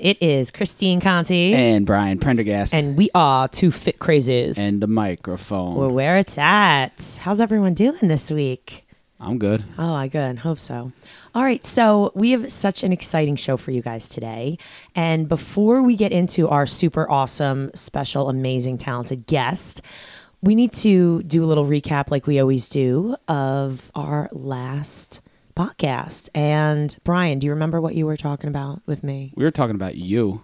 It is Christine Conti, and Brian Prendergast and we are two fit crazies. and the microphone. we're where it's at. How's everyone doing this week? I'm good. Oh, I good. Hope so. All right. So we have such an exciting show for you guys today. And before we get into our super awesome, special, amazing, talented guest, we need to do a little recap, like we always do, of our last podcast. And Brian, do you remember what you were talking about with me? We were talking about you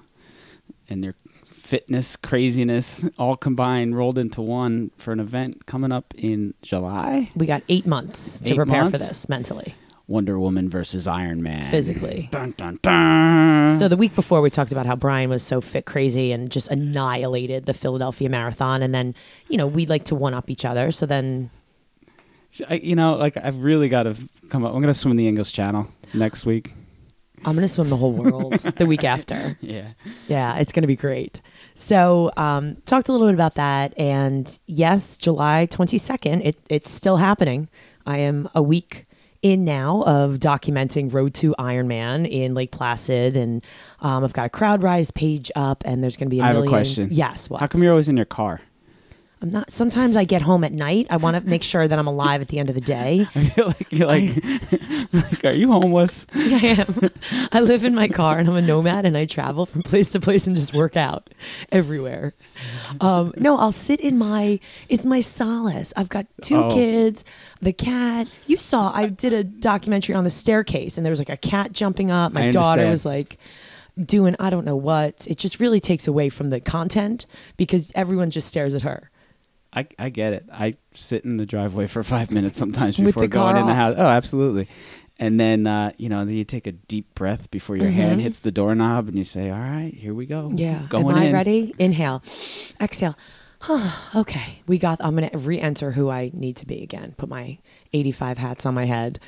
and your fitness craziness all combined rolled into one for an event coming up in July. We got eight months to Eight prepare for this mentally, Wonder Woman versus Iron Man. physically. Dun, dun, dun. So the week before, we talked about how Brian was so fit crazy and just annihilated the Philadelphia Marathon, and then you know we like to one up each other. So then, I, you know, like I've really got to come up. I'm gonna swim the English Channel next week. I'm gonna swim the whole world the week after. Yeah. Yeah, it's gonna be great. So um, talked a little bit about that, and yes, July 22nd, it, it's still happening. I am a week in now of documenting Road to Ironman in Lake Placid, and um, I've got a CrowdRise page up, and there's going to be a I have a million. question. Yes, what? How come you're always in your car? I'm not. Sometimes I get home at night. I want to make sure that I'm alive at the end of the day. I feel like you're like, like, are you homeless? I am. I live in my car and I'm a nomad and I travel from place to place and just work out everywhere. Um, no, I'll sit in my. It's my solace. I've got two Oh. kids, the cat. You saw I did a documentary on the staircase and there was like a cat jumping up. My daughter was like doing I don't know what. It just really takes away from the content because everyone just stares at her. I, I get it. I sit in the driveway for five minutes sometimes before going in the house. Oh, absolutely. And then uh, you know, then you take a deep breath before your hand hits the doorknob, and you say, "All right, here we go." Mm-hmm. Yeah. going Am I in. ready? Inhale. Exhale. okay. We got I'm gonna re enter who I need to be again. Put my 85 hats on my head.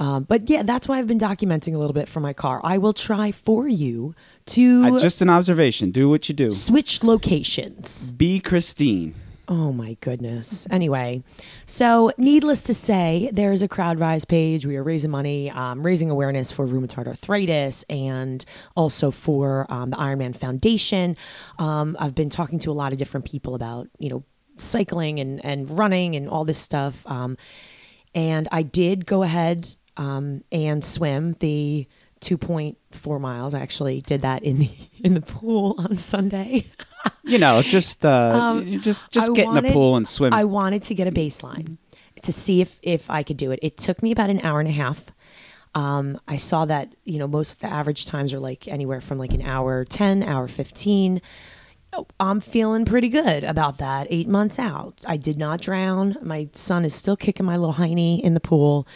Um, but yeah, that's why I've been documenting a little bit for my car. I will try for you to Uh, just an observation. Do what you do. switch locations. Be Christine. Oh my goodness. Anyway, so needless to say, there is a CrowdRise page. We are raising money, um, raising awareness for rheumatoid arthritis and also for um, the Ironman Foundation. Um, I've been talking to a lot of different people about, you know, cycling and, and running and all this stuff. Um, and I did go ahead um, and swim the 2.4 miles. I actually did that in the in the pool on Sunday. You know, just uh, Um, just just I get in the pool and swim. I wanted to get a baseline to see if if I could do it. It took me about an hour and a half. Um, I saw that you know most of the average times are like anywhere from like an hour ten, hour fifteen. Oh, I'm feeling pretty good about that. Eight months out, I did not drown. My son is still kicking my little hiney in the pool,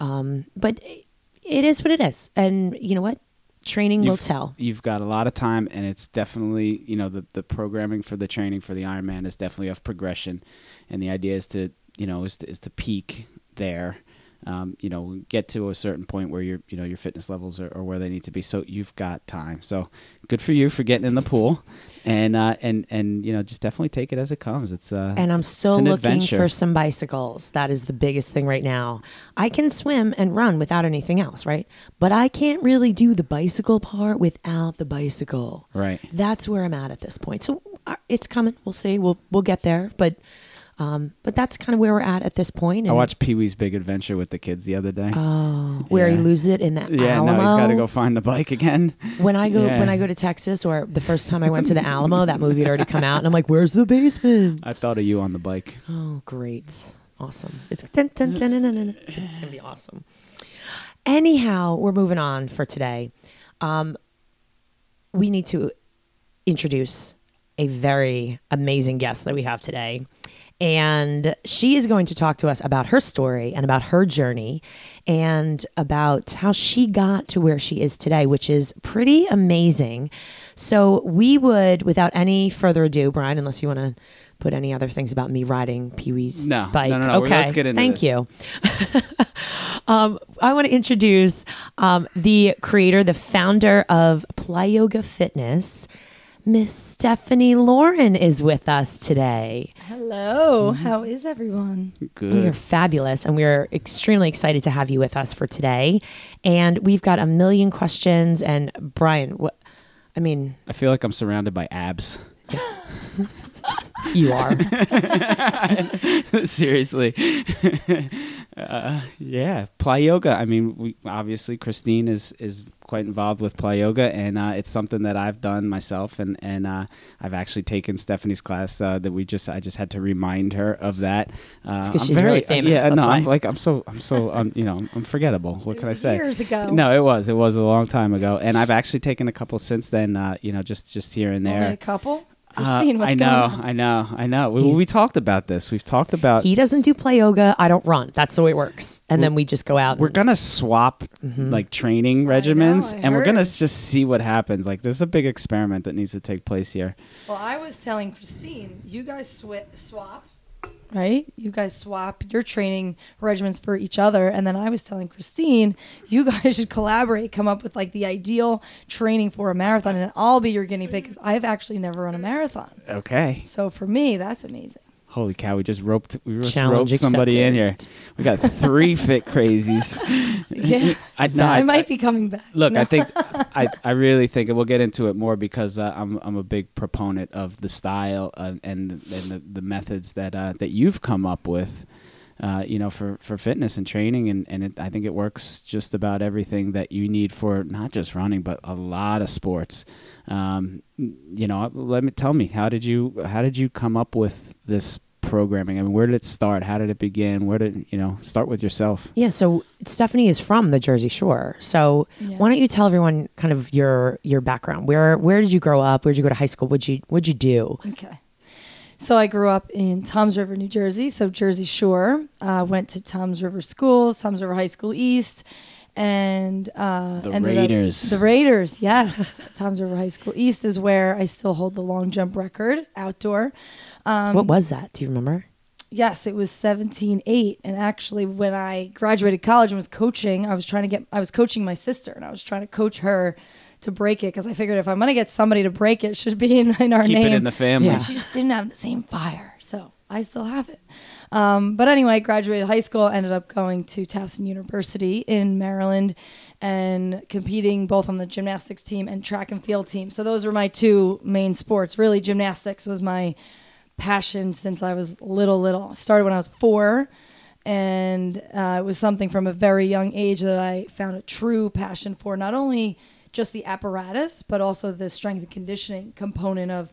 um, but it is what it is. And you know what? Training will You've- tell. You've got a lot of time, and it's definitely you know the the programming for the training for the Ironman is definitely of progression, and the idea is to you know is to, is to peak there. Um, you know, get to a certain point where your you know your fitness levels are, are where they need to be. So you've got time. So good for you for getting in the pool, and uh, and and you know just definitely take it as it comes. It's uh, And I'm still looking adventure. for some bicycles. That is the biggest thing right now. I can swim and run without anything else, right? But I can't really do the bicycle part without the bicycle. right. That's where I'm at at this point. So uh, it's coming. We'll see. We'll we'll get there. But um, but that's kind of where we're at at this point. I watched Pee Wee's Big Adventure with the kids the other day. Oh, where he loses it in that yeah, Alamo. no, he's got to go find the bike again. When I go Yeah. when I go to Texas, or the first time I went to the Alamo, that movie had already come out, and I'm like, "Where's the basement?" I thought of you on the bike. Oh, great. Awesome. It's dun, dun, dun, it's going to be awesome. Anyhow, we're moving on for today. Um, we need to introduce a very amazing guest that we have today. And she is going to talk to us about her story and about her journey and about how she got to where she is today, which is pretty amazing. So, we would, without any further ado, Brian, unless you want to put any other things about me riding Pee Wee's No, no, bike. no, no. Okay, Let's get into thank this. you. um, I want to introduce um, the creator, the founder of Play Yoga Fitness, Miss Stephanie Lauren is with us today. Hello, how is everyone? Good. We are fabulous, and we are extremely excited to have you with us for today. And we've got a million questions. And Brian, what? I mean, I feel like I'm surrounded by abs. you are. Seriously. uh, yeah, Plyoga. I mean, we obviously Christine is is quite involved with Plyoga, and uh, it's something that I've done myself, and and uh, I've actually taken Stephanie's class uh, that we just I just had to remind her of that. Because I'm she's really famous, Yeah, that's no, I'm like I'm so I'm so um, you know I'm forgettable. What It can I say? Years ago. No, it was. It was a long time ago, and I've actually taken a couple since then. Uh, you know, just just here and Only there. a couple. Uh, Christine, what's I know, going on? I know, I know. We, we talked about this. We've talked about. he doesn't do play yoga. I don't run. That's the way it works. And then we just go out. we're and- gonna swap Mm-hmm. like training I regimens, know, I and we're gonna just see what happens. Like, there's a big experiment that needs to take place here. Well, I was telling Christine, you guys swi- swap, right? You guys swap your training regimens for each other, and then I was telling Christine, you guys should collaborate, come up with like the ideal training for a marathon, and I'll be your guinea pig because I've actually never run a marathon. Okay. So for me, that's amazing. Holy cow! We just roped. We just roped somebody in here. We got three fit crazies. Yeah, I, no, I, I, might be coming back. Look, No. I think I, I really think, and we'll get into it more because uh, I'm I'm a big proponent of the style uh, and and the, the methods that uh, that you've come up with, uh, you know, for, for fitness and training, and and it, I think it works just about everything that you need for not just running but a lot of sports. Um, you know, let me tell me how did you how did you come up with this programming? I mean, where did it start? How did it begin? Where did you know start with yourself? Yeah, so Stephanie is from the Jersey Shore. So why don't you tell everyone kind of your your background? Where where did you grow up? Where did you go to high school? What'd you what'd you do? Okay. So I grew up in Toms River, New Jersey, so Jersey Shore. Uh, went to Toms River Schools, Toms River High School East, and uh, The ended up- Raiders. the Raiders, yes. Toms River High School East is where I still hold the long jump record outdoor. Um, what was that? Do you remember? Yes, it was 17-8 and actually when I graduated college and was coaching, I was trying to get I was coaching my sister and I was trying to coach her to break it because I figured if I'm going to get somebody to break it, it should be in, in our Keep name. it in the family. Yeah. And she just didn't have the same fire. So I still have it. Um, but anyway, graduated high school, ended up going to Towson University in Maryland and competing both on the gymnastics team and track and field team. So those were my two main sports. Really, gymnastics was my passion since I was little, little. Started when I was four. And uh, it was something from a very young age that I found a true passion for, not only just the apparatus, but also the strength and conditioning component of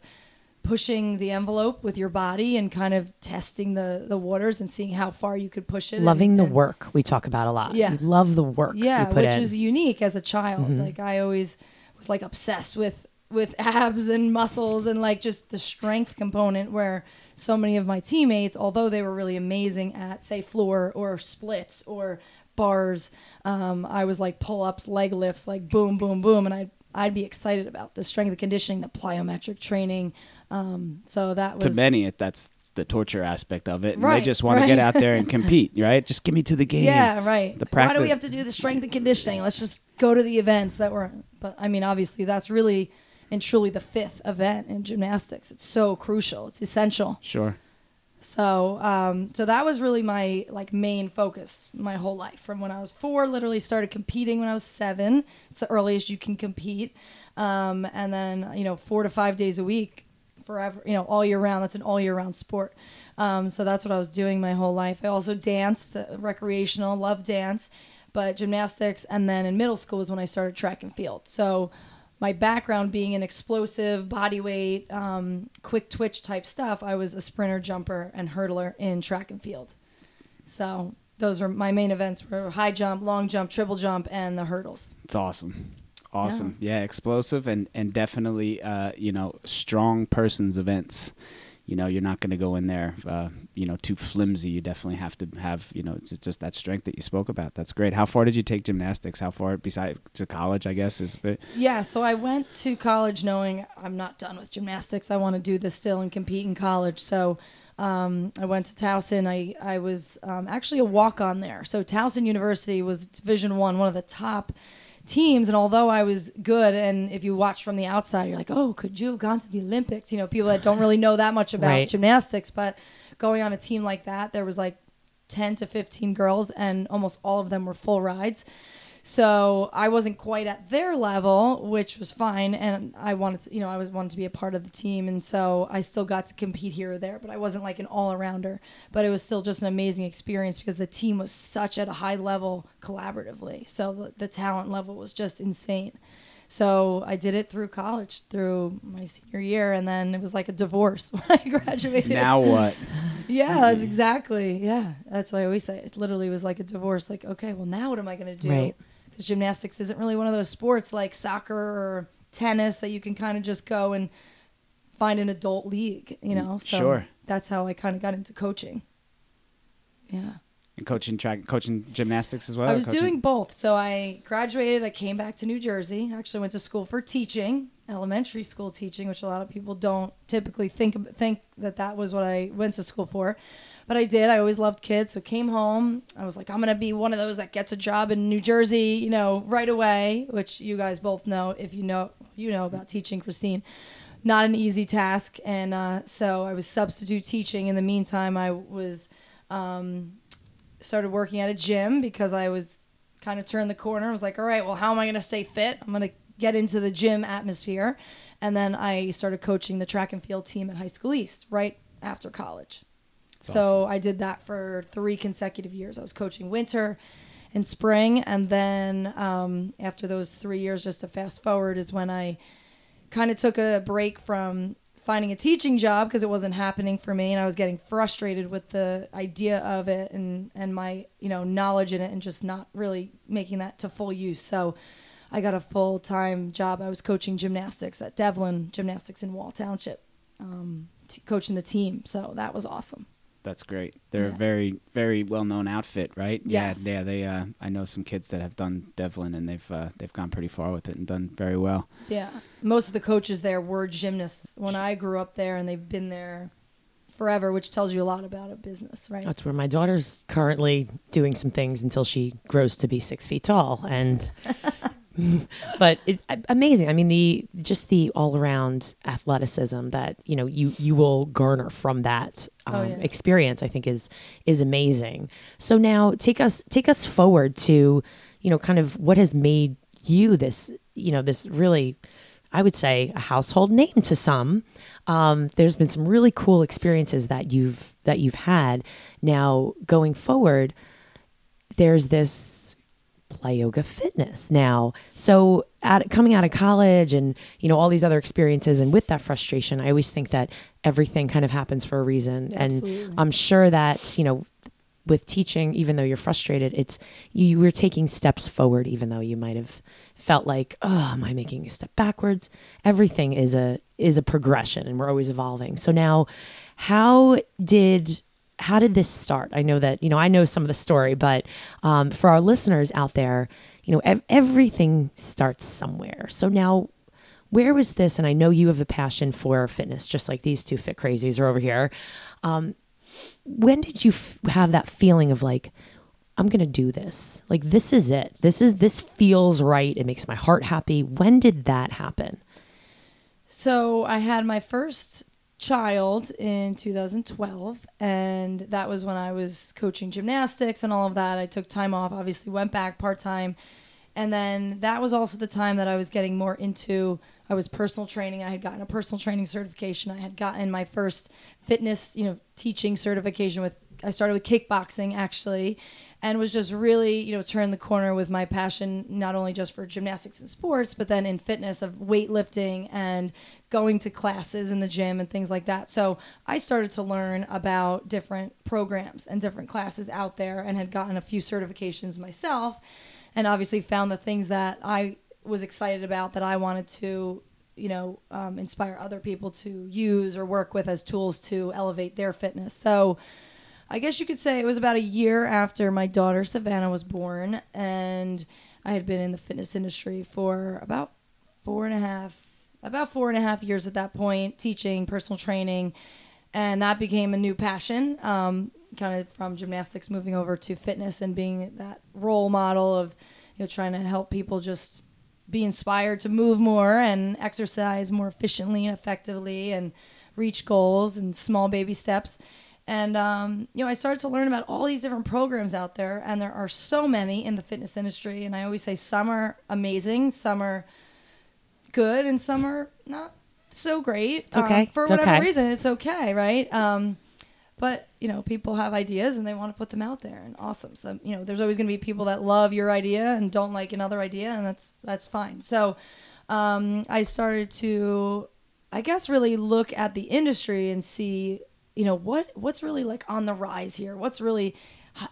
pushing the envelope with your body and kind of testing the, the waters and seeing how far you could push it. and- Loving the and- work we talk about a lot. Yeah. You love the work yeah, you put which in. Mm-hmm. is unique as a child. Like I always was like obsessed with with abs and muscles and like just the strength component where so many of my teammates, although they were really amazing at say floor or splits or bars, um, I was like pull ups, leg lifts, like boom, boom, boom, and I'd I'd be excited about the strength and conditioning, the plyometric training. Um, so that was to many, that's the torture aspect of it. And they just want to get out there and compete, right? Just get me to the game. Yeah, right. The Why do we have to do the strength and conditioning? Let's just go to the events that were. But I mean, obviously, that's really and truly the fifth event in gymnastics. It's so crucial. It's essential. Sure. So, um, so that was really my like main focus my whole life. From when I was four, literally started competing when I was seven. It's the earliest you can compete, um, and then you know four to five days a week, forever. You know, all year round. That's an all year round sport. Um, so that's what I was doing my whole life. I also danced, uh, recreational, love dance, but gymnastics. And then in middle school was when I started track and field. So my background being an explosive body weight, um, quick twitch type stuff, I was a sprinter, jumper, and hurdler in track and field. So those were my main events were high jump, long jump, triple jump, and the hurdles. It's awesome. Awesome. Yeah, explosive and and definitely uh, you know, strong person's events. You know, you're not going to go in there, uh, you know, too flimsy. You definitely have to have, you know, just, just that strength that you spoke about. That's great. How far did you take gymnastics? How far beside to college? I guess is. Yeah, so I went to college knowing I'm not done with gymnastics. I want to do this still and compete in college. So um, I went to Towson. I, I was um, actually a walk on there. So Towson University was Division One, one of the top teams. And although I was good, and if you watch from the outside, you're like, oh, could you have gone to the Olympics? You know, people that don't really know that much about Right. gymnastics, but going on a team like that, there was like 10 to 15 girls, and almost all of them were full rides. So I wasn't quite at their level, which was fine, and I wanted to, you know, I was wanted to be a part of the team, and so I still got to compete here or there, but I wasn't like an all arounder. But it was still just an amazing experience because the team was such at a high level collaboratively. So the, the talent level was just insane. So I did it through college, through my senior year, and then it was like a divorce when I graduated. Now what? Yeah, that's exactly. Yeah, that's what I always say. It literally was like a divorce. Like, okay, well, now what am I going to do? Right. Because gymnastics isn't really one of those sports like soccer or tennis that you can kind of just go and find an adult league, you know? So Sure. That's how I kind of got into coaching. Yeah. And coaching track, coaching gymnastics as well. I was coaching- doing both. So I graduated. I came back to New Jersey. Actually, went to school for teaching, elementary school teaching, which a lot of people don't typically think think that that was what I went to school for. But I did. I always loved kids. So came home. I was like, I'm gonna be one of those that gets a job in New Jersey, you know, right away. Which you guys both know if you know you know about teaching, Christine. Not an easy task, and uh, so I was substitute teaching. In the meantime, I was um, started working at a gym because I was kind of turned the corner. I was like, all right, well, how am I going to stay fit? I'm going to get into the gym atmosphere. And then I started coaching the track and field team at High School East right after college. So I did that for three consecutive years. I was coaching winter and spring. And then um, after those three years, just to fast forward, is when I kind of took a break from finding a teaching job because it wasn't happening for me and I was getting frustrated with the idea of it and and my you know knowledge in it and just not really making that to full use so I got a full-time job I was coaching gymnastics at Devlin Gymnastics in Wall Township um, t- coaching the team so that was awesome That's great. They're a very, very well known outfit, right? Yes. Yeah, yeah. They, uh, I know some kids that have done Devlin, and they've uh, they've gone pretty far with it and done very well. yeah most of the coaches there were gymnasts when I grew up there and they've been there forever which tells you a lot about a business right That's where my daughter's currently doing some things until she grows to be six feet tall. And but it, amazing. I mean, the just the all around athleticism that you know you you will garner from that um, Oh, yeah. experience. I think is is amazing. So now take us take us forward to you know kind of what has made you this you know this really I would say a household name to some. Um, there's been some really cool experiences that you've that you've had. Now going forward, there's this play yoga fitness now. So at coming out of college and you know all these other experiences and with that frustration, I always think that everything kind of happens for a reason. Absolutely. And I'm sure that, you know, with teaching, even though you're frustrated, it's you were taking steps forward, even though you might have felt like, oh, am I making a step backwards? Everything is a is a progression, and we're always evolving. So now, how did how did this start? I know that you know I know some of the story, but um, for our listeners out there, you know ev- everything starts somewhere. So now, where was this? And I know you have a passion for fitness, just like these two fit crazies are over here. Um, when did you f- have that feeling of like i'm gonna do this like this is it this is this feels right it makes my heart happy when did that happen So I had my first child in 2012, and that was when I was coaching gymnastics and all of that. I took time off, obviously went back part time, and then that was also the time that I was getting more into. I was personal training. I had gotten a personal training certification. I had gotten my first fitness, you know, teaching certification with. I started with kickboxing actually, and was just really, you know, turned the corner with my passion not only just for gymnastics and sports, but then in fitness of weightlifting and going to classes in the gym and things like that. So I started to learn about different programs and different classes out there and had gotten a few certifications myself and obviously found the things that I was excited about that I wanted to, you know, um, inspire other people to use or work with as tools to elevate their fitness. So I guess you could say it was about a year after my daughter Savannah was born, and I had been in the fitness industry for about four and a half, about four and a half years at that point, teaching personal training, and that became a new passion. Um, kind of from gymnastics, moving over to fitness and being that role model of, you know, trying to help people just be inspired to move more and exercise more efficiently and effectively and reach goals and small baby steps. And um, you know, I started to learn about all these different programs out there, and there are so many in the fitness industry. And I always say some are amazing, some are good, and some are not so great. It's okay. Um, for It's whatever okay. reason, it's okay, right? Um, but you know, people have ideas and they want to put them out there, and awesome. So you know, there's always going to be people that love your idea and don't like another idea, and that's that's fine. So um, I started to, I guess, really look at the industry and see, you know, what what's really like on the rise here. What's really,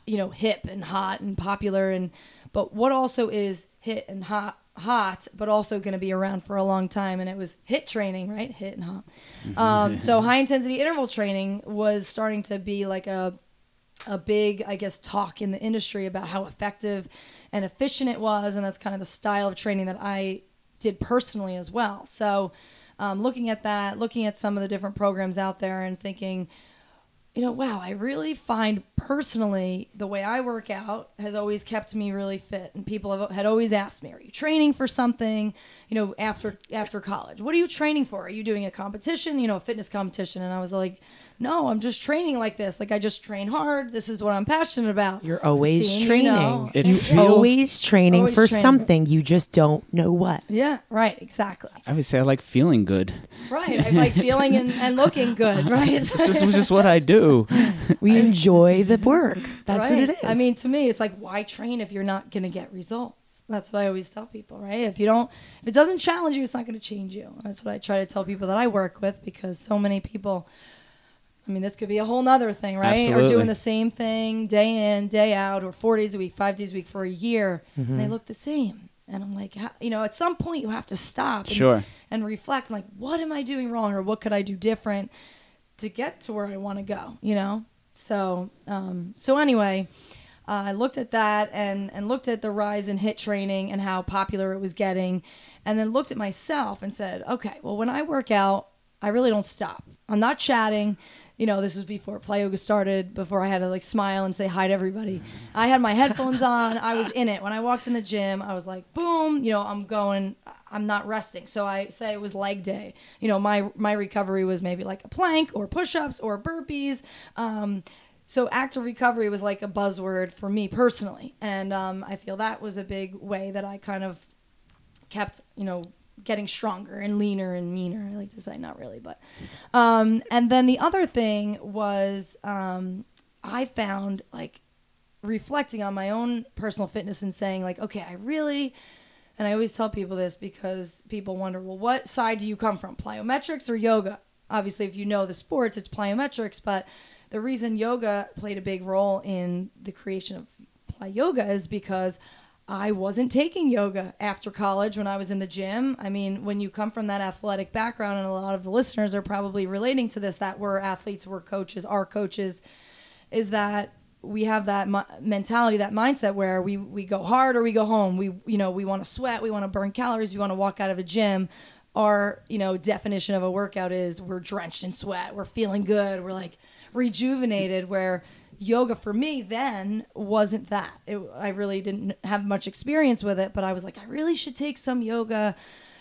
you know, hip and hot and popular, and but what also is hit and hot hot but also going to be around for a long time? And it was HIIT training right? Hit and hot. Um, so high intensity interval training was starting to be like a a big, I guess, talk in the industry about how effective and efficient it was, and that's kind of the style of training that I did personally as well. So, um, looking at that, looking at some of the different programs out there, and thinking, you know, wow, I really find personally the way I work out has always kept me really fit, and people have, had always asked me, "Are you training for something?" You know, after after college, what are you training for? Are you doing a competition? You know, a fitness competition? And I was like, no, I'm just training like this. Like I just train hard. This is what I'm passionate about. You're always Christine, training. You know. It You're feels- always training Always for training. something. You just don't know what. Yeah, right, exactly. I would say I like feeling good. Right. I like feeling and, and looking good, right? this is just what I do. We enjoy the mm-hmm. work. That's what it is. I mean, to me, it's like, why train if you're not going to get results? That's what I always tell people, right? If you don't, if it doesn't challenge you, it's not going to change you. That's what I try to tell people that I work with because so many people, I mean, this could be a whole nother thing, right? Are Absolutely. doing the same thing day in, day out, or four days a week, five days a week for a year, and they mm-hmm. look the same. And I'm like, how, you know, at some point you have to stop and, Sure. and reflect, like, what am I doing wrong, or what could I do different to get to where I want to go, you know? So, um, so anyway, uh, I looked at that and, and looked at the rise in HIIT training and how popular it was getting, and then looked at myself and said, okay, well, when I work out, I really don't stop. I'm not chatting. You know, this was before Play Yoga started, before I had to like smile and say hi to everybody. I had my headphones on. I was in it. When I walked in the gym, I was like, boom, you know, I'm going, I'm not resting. So I say it was leg day. You know, my, my recovery was maybe like a plank or push ups or burpees. Um, so active recovery was like a buzzword for me personally. And um, I feel that was a big way that I kind of kept, you know, getting stronger and leaner and meaner. I like to say, not really, but. Um, and then the other thing was um, I found like reflecting on my own personal fitness and saying, like, okay, I really. And I always tell people this because people wonder, well, what side do you come from, plyometrics or yoga? Obviously, if you know the sports, it's plyometrics, but the reason yoga played a big role in the creation of Plyoga is because I wasn't taking yoga after college when I was in the gym. I mean, when you come from that athletic background, and a lot of the listeners are probably relating to this that we're athletes, we're coaches, are coaches, is that we have that mentality, that mindset where we, we go hard or we go home. We, you know, we want to sweat, we want to burn calories, we want to walk out of a gym. Our, you know, definition of a workout is we're drenched in sweat, we're feeling good, we're like rejuvenated. Where yoga for me then wasn't that. It, I really didn't have much experience with it, but I was like, I really should take some yoga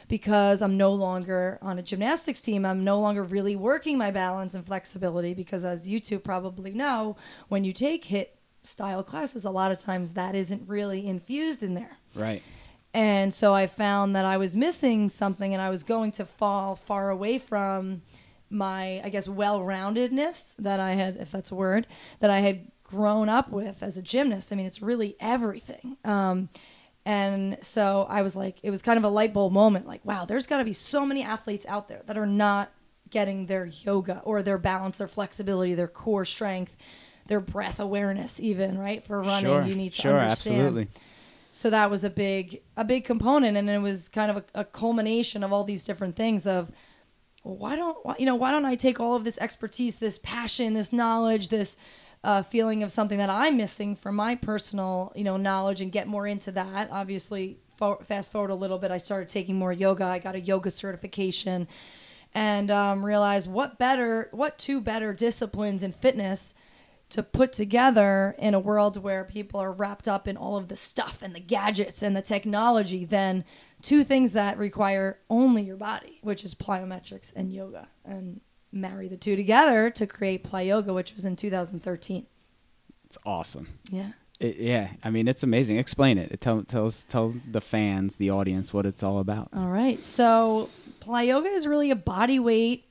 because I'm no longer on a gymnastics team. I'm no longer really working my balance and flexibility because, as you two probably know, when you take HIIT style classes, a lot of times that isn't really infused in there. Right. And so I found that I was missing something and I was going to fall far away from my, I guess, well roundedness that I had, if that's a word, that I had grown up with as a gymnast. I mean, it's really everything. Um, and so I was like, it was kind of a light bulb moment like, wow, there's got to be so many athletes out there that are not getting their yoga or their balance, their flexibility, their core strength, their breath awareness, even, right? For running, sure. you need to sure. understand Absolutely. so that was a big a big component and it was kind of a, a culmination of all these different things of well, why don't why, you know why don't i take all of this expertise this passion this knowledge this uh, feeling of something that i'm missing from my personal you know knowledge and get more into that. Obviously fo- fast forward a little bit i started taking more yoga. I got a yoga certification and um, realized what better what two better disciplines in fitness to put together in a world where people are wrapped up in all of the stuff and the gadgets and the technology than two things that require only your body, which is plyometrics and yoga, and marry the two together to create Play Plyoga, which was in 2013. It's awesome. Yeah. It, yeah, I mean it's amazing. Explain it. Tell tell us tell the fans, the audience, what it's all about. All right. So Play Plyoga is really a body weight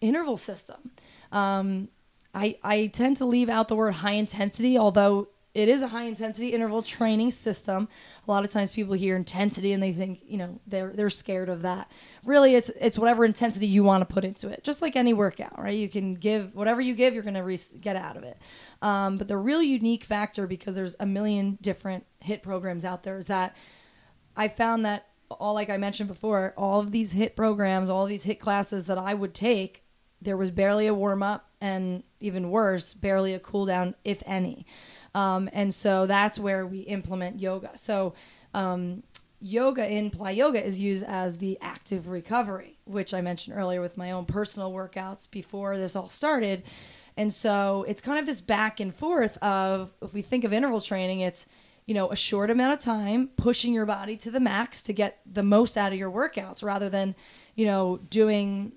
interval system. Um, I I tend to leave out the word high intensity, although it is a high intensity interval training system. A lot of times people hear intensity and they think, you know, they're they're scared of that. Really it's it's whatever intensity you want to put into it. Just like any workout, right? You can give whatever you give, you're going to re- get out of it. Um, but the real unique factor because there's a million different HIIT programs out there is that I found that all like I mentioned before, all of these HIIT programs, all these HIIT classes that I would take, there was barely a warm up and even worse, barely a cool down, if any. Um, and so that's where we implement yoga. So um, yoga in Plyoga is used as the active recovery, which I mentioned earlier with my own personal workouts before this all started. And so it's kind of this back and forth of if we think of interval training, it's you know a short amount of time pushing your body to the max to get the most out of your workouts rather than you know doing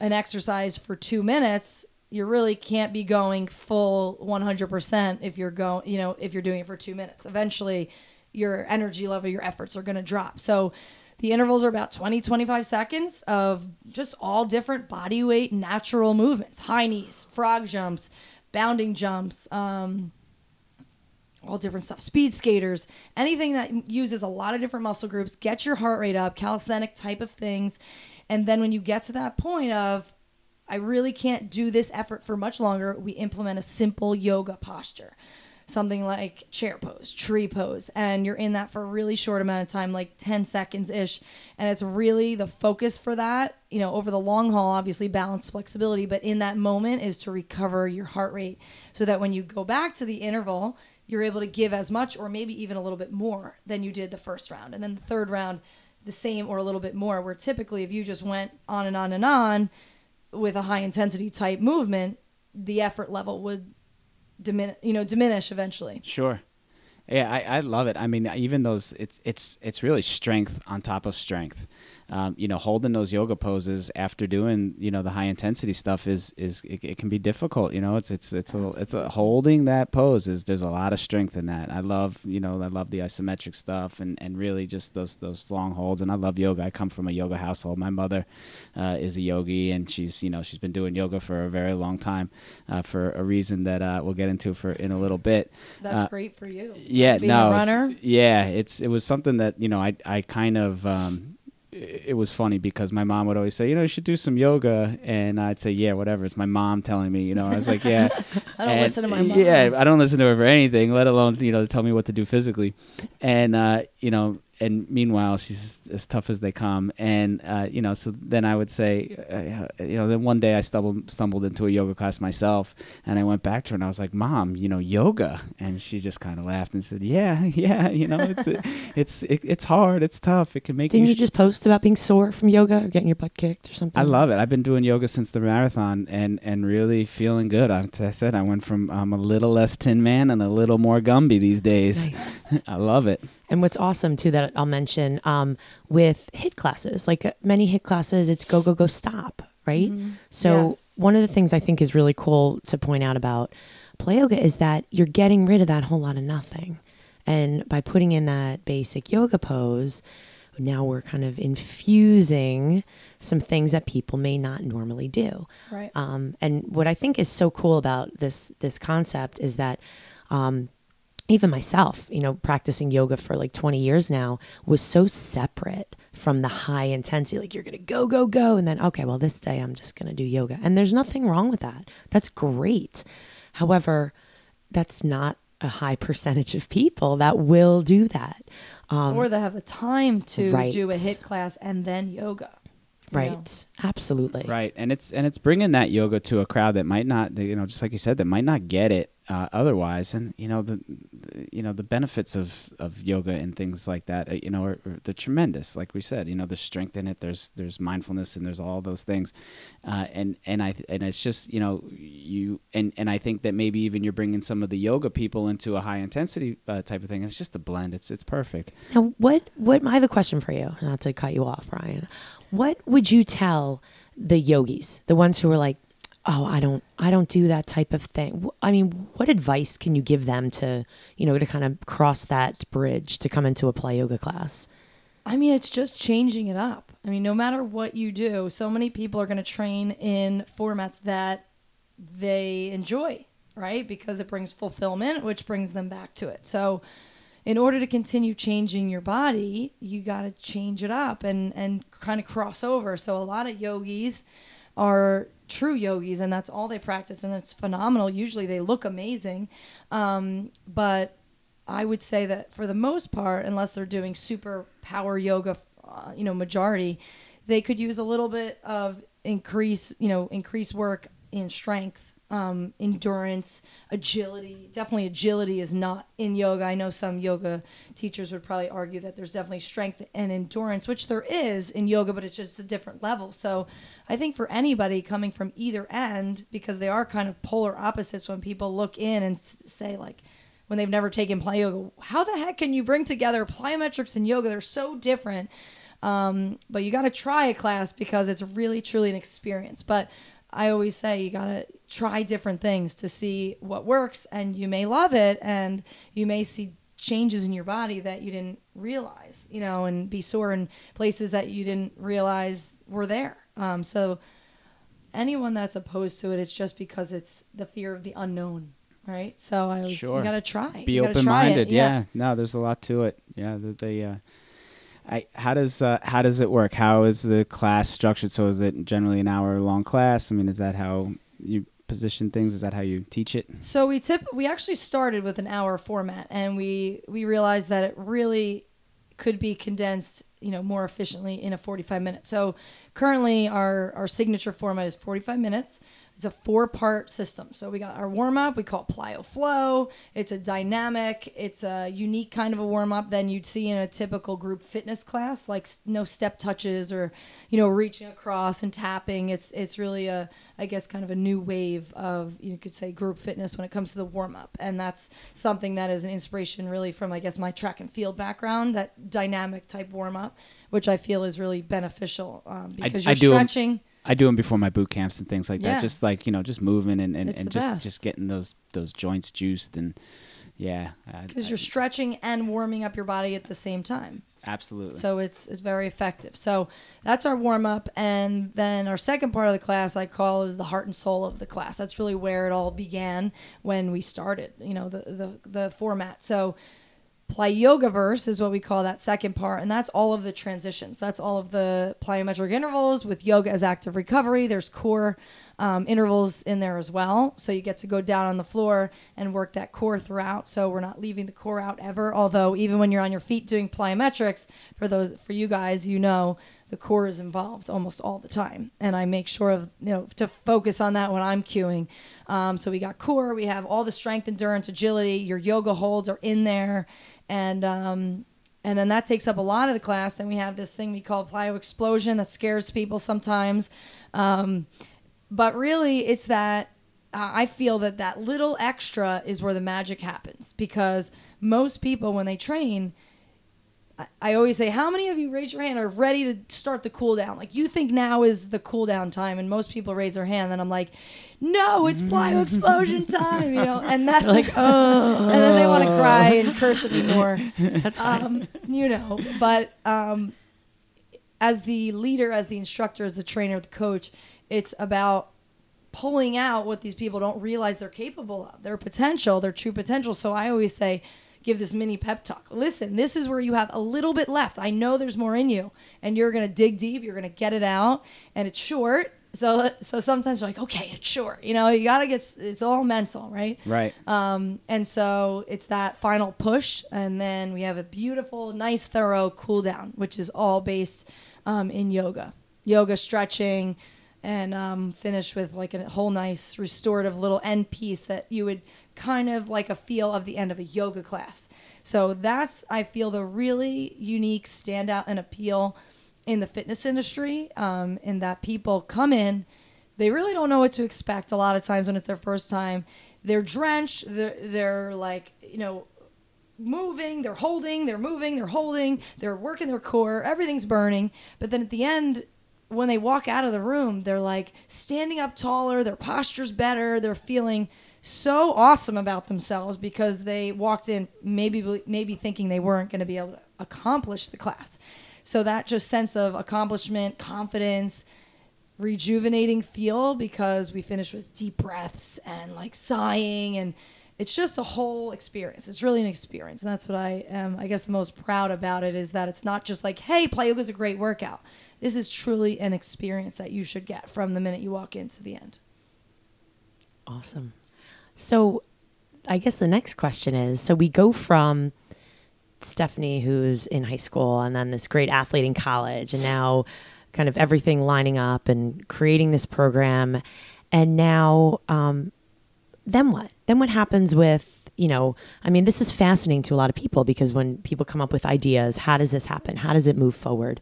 an exercise for 2 minutes you really can't be going full 100% if you're going you know if you're doing it for 2 minutes. Eventually your energy level your efforts are going to drop. So the intervals are about 20 25 seconds of just all different body weight natural movements high knees frog jumps bounding jumps um, all different stuff speed skaters anything that uses a lot of different muscle groups. Get your heart rate up calisthenic type of things. And then when you get to that point of I really can't do this effort for much longer, we implement a simple yoga posture. Something like chair pose, tree pose, and you're in that for a really short amount of time, like 10 seconds ish. And it's really the focus for that, you know, over the long haul, obviously balance flexibility, but in that moment is to recover your heart rate so that when you go back to the interval, you're able to give as much or maybe even a little bit more than you did the first round. And then the third round, the same or a little bit more, where typically if you just went on and on and on, with a high intensity type movement, the effort level would diminish, you know, diminish eventually. Sure. Yeah, I, I love it. I mean, even those, it's it's it's really strength on top of strength. Um, you know, holding those yoga poses after doing you know the high intensity stuff is is it, it can be difficult. You know, it's it's it's a, it's a holding that pose is there's a lot of strength in that. I love you know I love the isometric stuff and, and really just those those long holds. And I love yoga. I come from a yoga household. My mother uh, is a yogi and she's you know she's been doing yoga for a very long time uh, for a reason that uh, we'll get into for in a little bit. That's Uh, great for you. yeah, Being no, runner. yeah, it's it was something that you know I I kind of um, it was funny because my mom would always say you know you should do some yoga. And I'd say yeah whatever. It's my mom telling me you know. I was like yeah. I don't And- listen to my mom. yeah I don't listen to her for anything let alone you know tell me what to do physically. And uh, you know and meanwhile she's as tough as they come and uh, you know so then I would say uh, you know then one day I stumbled stumbled into a yoga class myself and I went back to her and I was like mom you know yoga and she just kind of laughed and said yeah yeah you know it's it's it, it's hard it's tough it can make Didn't you you just post about being sore from yoga or getting your butt kicked or something? I love it. I've been doing yoga since the marathon and, and really feeling good. I, I said I went from um, a little less Tin Man and a little more Gumby these days. Nice. I love it. And what's awesome too that I'll mention um, with HIIT classes, like uh, many HIIT classes, it's go go go stop, right? So Mm-hmm. Yes. one of the things I think is really cool to point out about play yoga is that you're getting rid of that whole lot of nothing, and by putting in that basic yoga pose, now we're kind of infusing some things that people may not normally do. Right. Um, and what I think is so cool about this this concept is that um, even myself, you know, practicing yoga for like 20 years now was so separate from the high intensity. Like you're going to go, go, go. And then, okay, well, this day I'm just going to do yoga. And there's nothing wrong with that. That's great. However, that's not a high percentage of people that will do that. Um, or they have the time to Right. do a HIIT class and then yoga. you know? right. Absolutely. Right. And it's and it's bringing that yoga to a crowd that might not, you know, just like you said, that might not get it uh, otherwise. And you know, the you know the benefits of, of yoga and things like that uh, you know are, are they're tremendous like we said you know there's strength in it there's there's mindfulness and there's all those things uh, and and I and it's just you know you and and I think that maybe even you're bringing some of the yoga people into a high intensity uh, type of thing it's just a blend it's it's perfect Now, what what I have a question for you. Not to cut you off, Brian. What would you tell the yogis, the ones who are like, "Oh, I don't, I don't do that type of thing." I mean, what advice can you give them to, you know, to kind of cross that bridge to come into a play yoga class? I mean, it's just changing it up. I mean, no matter what you do, so many people are going to train in formats that they enjoy, right? Because it brings fulfillment, which brings them back to it. So, in order to continue changing your body, you got to change it up and and kind of cross over. So, a lot of yogis are true yogis, and that's all they practice, and it's phenomenal. Usually, they look amazing, um, but I would say that for the most part, unless they're doing super power yoga, uh, you know, majority, they could use a little bit of increase, you know, increase work in strength, um, endurance, agility. Definitely, agility is not in yoga. I know some yoga teachers would probably argue that there's definitely strength and endurance, which there is in yoga, but it's just a different level. So, I think for anybody coming from either end, because they are kind of polar opposites, when people look in and say like when they've never taken Plyoga. How the heck can you bring together plyometrics and yoga? They're so different. Um, but you got to try a class because it's really truly an experience. But I always say you got to try different things to see what works, and you may love it, and you may see changes in your body that you didn't realize, you know, and be sore in places that you didn't realize were there. Um, so anyone that's opposed to it, it's just because it's the fear of the unknown, right? So I always Sure. you got to try. be open minded. Yeah. no, there's a lot to it. Yeah, that they. Uh, I how does uh, how does it work? How is the class structured? So is it generally an hour long class? I mean, is that how you position things? Is that how you teach it? So we tip we actually started with an hour format and we we realized that it really could be condensed, you know, more efficiently in a 45 minute. So currently our our signature format is 45 minutes. It's a four part system. So we got our warm up, we call it Plyo Flow. It's a dynamic, it's a unique kind of a warm up than you'd see in a typical group fitness class, like no step touches or, you know, reaching across and tapping. It's it's really a I guess kind of a new wave of you could say group fitness when it comes to the warm up. And that's something that is an inspiration really from I guess my track and field background, that dynamic type warm up, which I feel is really beneficial um, because I you're 'em- stretching. I do them before my boot camps and things like Yeah. that. Just like you know, just moving and, and, It's and just best. just getting those those joints juiced and yeah, because you're stretching and warming up your body at the same time. absolutely. So it's it's very effective. So that's our warm up, and then our second part of the class I call is the heart and soul of the class. That's really where it all began when we started. You know the the the format. So Play Yoga Verse is what we call that second part, and that's all of the transitions. That's all of the plyometric intervals with yoga as active recovery. There's core um, intervals in there as well, so you get to go down on the floor and work that core throughout. So we're not leaving the core out ever. Although even when you're on your feet doing plyometrics, for those for you guys, you know the core is involved almost all the time, and I make sure of you know to focus on that when I'm cueing. Um, so we got core, we have all the strength, endurance, agility. Your yoga holds are in there, and um, and then that takes up a lot of the class. Then we have this thing we call plyo explosion that scares people sometimes, um, but really it's that uh, I feel that that little extra is where the magic happens because most people when they train. I- I always say, how many of you raise your hand are ready to start the cool down? Like you think now is the cool down time, and most people raise their hand. Then I'm like, no, it's plyo explosion time, you know. And that's like, oh, and then they want to cry and curse at me more. That's fine. Um, you know, but um, as the leader, as the instructor, as the trainer, the coach, it's about pulling out what these people don't realize they're capable of, their potential, their true potential. So I always say, give this mini pep talk. Listen, this is where you have a little bit left. I know there's more in you, and you're gonna dig deep. You're gonna get it out, and it's short. So, so sometimes you're like, okay, it's short. You know, you gotta get. It's all mental, right? right. Um, and so it's that final push, and then we have a beautiful, nice, thorough cool down, which is all based um, in yoga, yoga stretching, and um, finish with like a whole nice restorative little end piece that you would kind of like a feel of the end of a yoga class. So that's I feel the really unique standout and appeal in the fitness industry, um, in that people come in, they really don't know what to expect. A lot of times when it's their first time, they're drenched, they're, they're like you know moving, they're holding, they're moving, they're holding, they're working their core, everything's burning. But then at the end, when they walk out of the room, they're like standing up taller, their posture's better, they're feeling so awesome about themselves because they walked in maybe maybe thinking they weren't going to be able to accomplish the class. So that just sense of accomplishment, confidence, rejuvenating feel because we finish with deep breaths and like sighing and it's just a whole experience. It's really an experience. And that's what I am, I guess, the most proud about it is that it's not just like, hey, Plyoga is a great workout. This is truly an experience that you should get from the minute you walk into the end. Awesome. So, I guess the next question is so we go from Stephanie, who's in high school, and then this great athlete in college, and now kind of everything lining up and creating this program. And now, um, then what? Then what happens with you know, I mean, this is fascinating to a lot of people because when people come up with ideas, how does this happen? How does it move forward?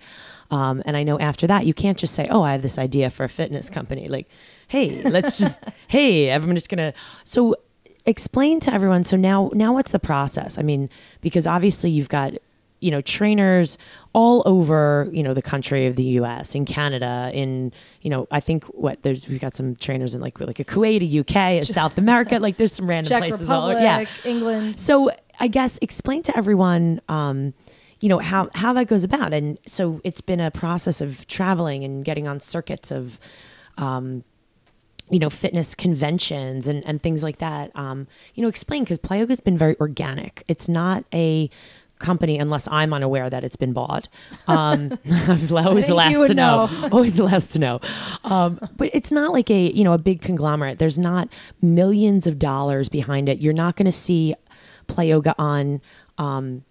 Um, and I know after that, you can't just say, oh, I have this idea for a fitness company. Like, hey, let's just, hey, everyone just gonna. So explain to everyone. So now, now what's the process? I mean, because obviously you've got you know trainers all over you know the country of the U.S. in Canada in you know I think what there's we've got some trainers in like like a Kuwait, a UK, a South America. Like there's some random Czech places Republic, all over. Yeah, England. So I guess explain to everyone. Um, you know how how that goes about, and so it's been a process of traveling and getting on circuits of, um, you know, fitness conventions and, and things like that. Um, you know, explain because Plyoga has been very organic. It's not a company unless I'm unaware that it's been bought. Um, I'm always the last to know. know. always the last to know. Um, but it's not like a you know a big conglomerate. There's not millions of dollars behind it. You're not going to see Plyoga on. Um,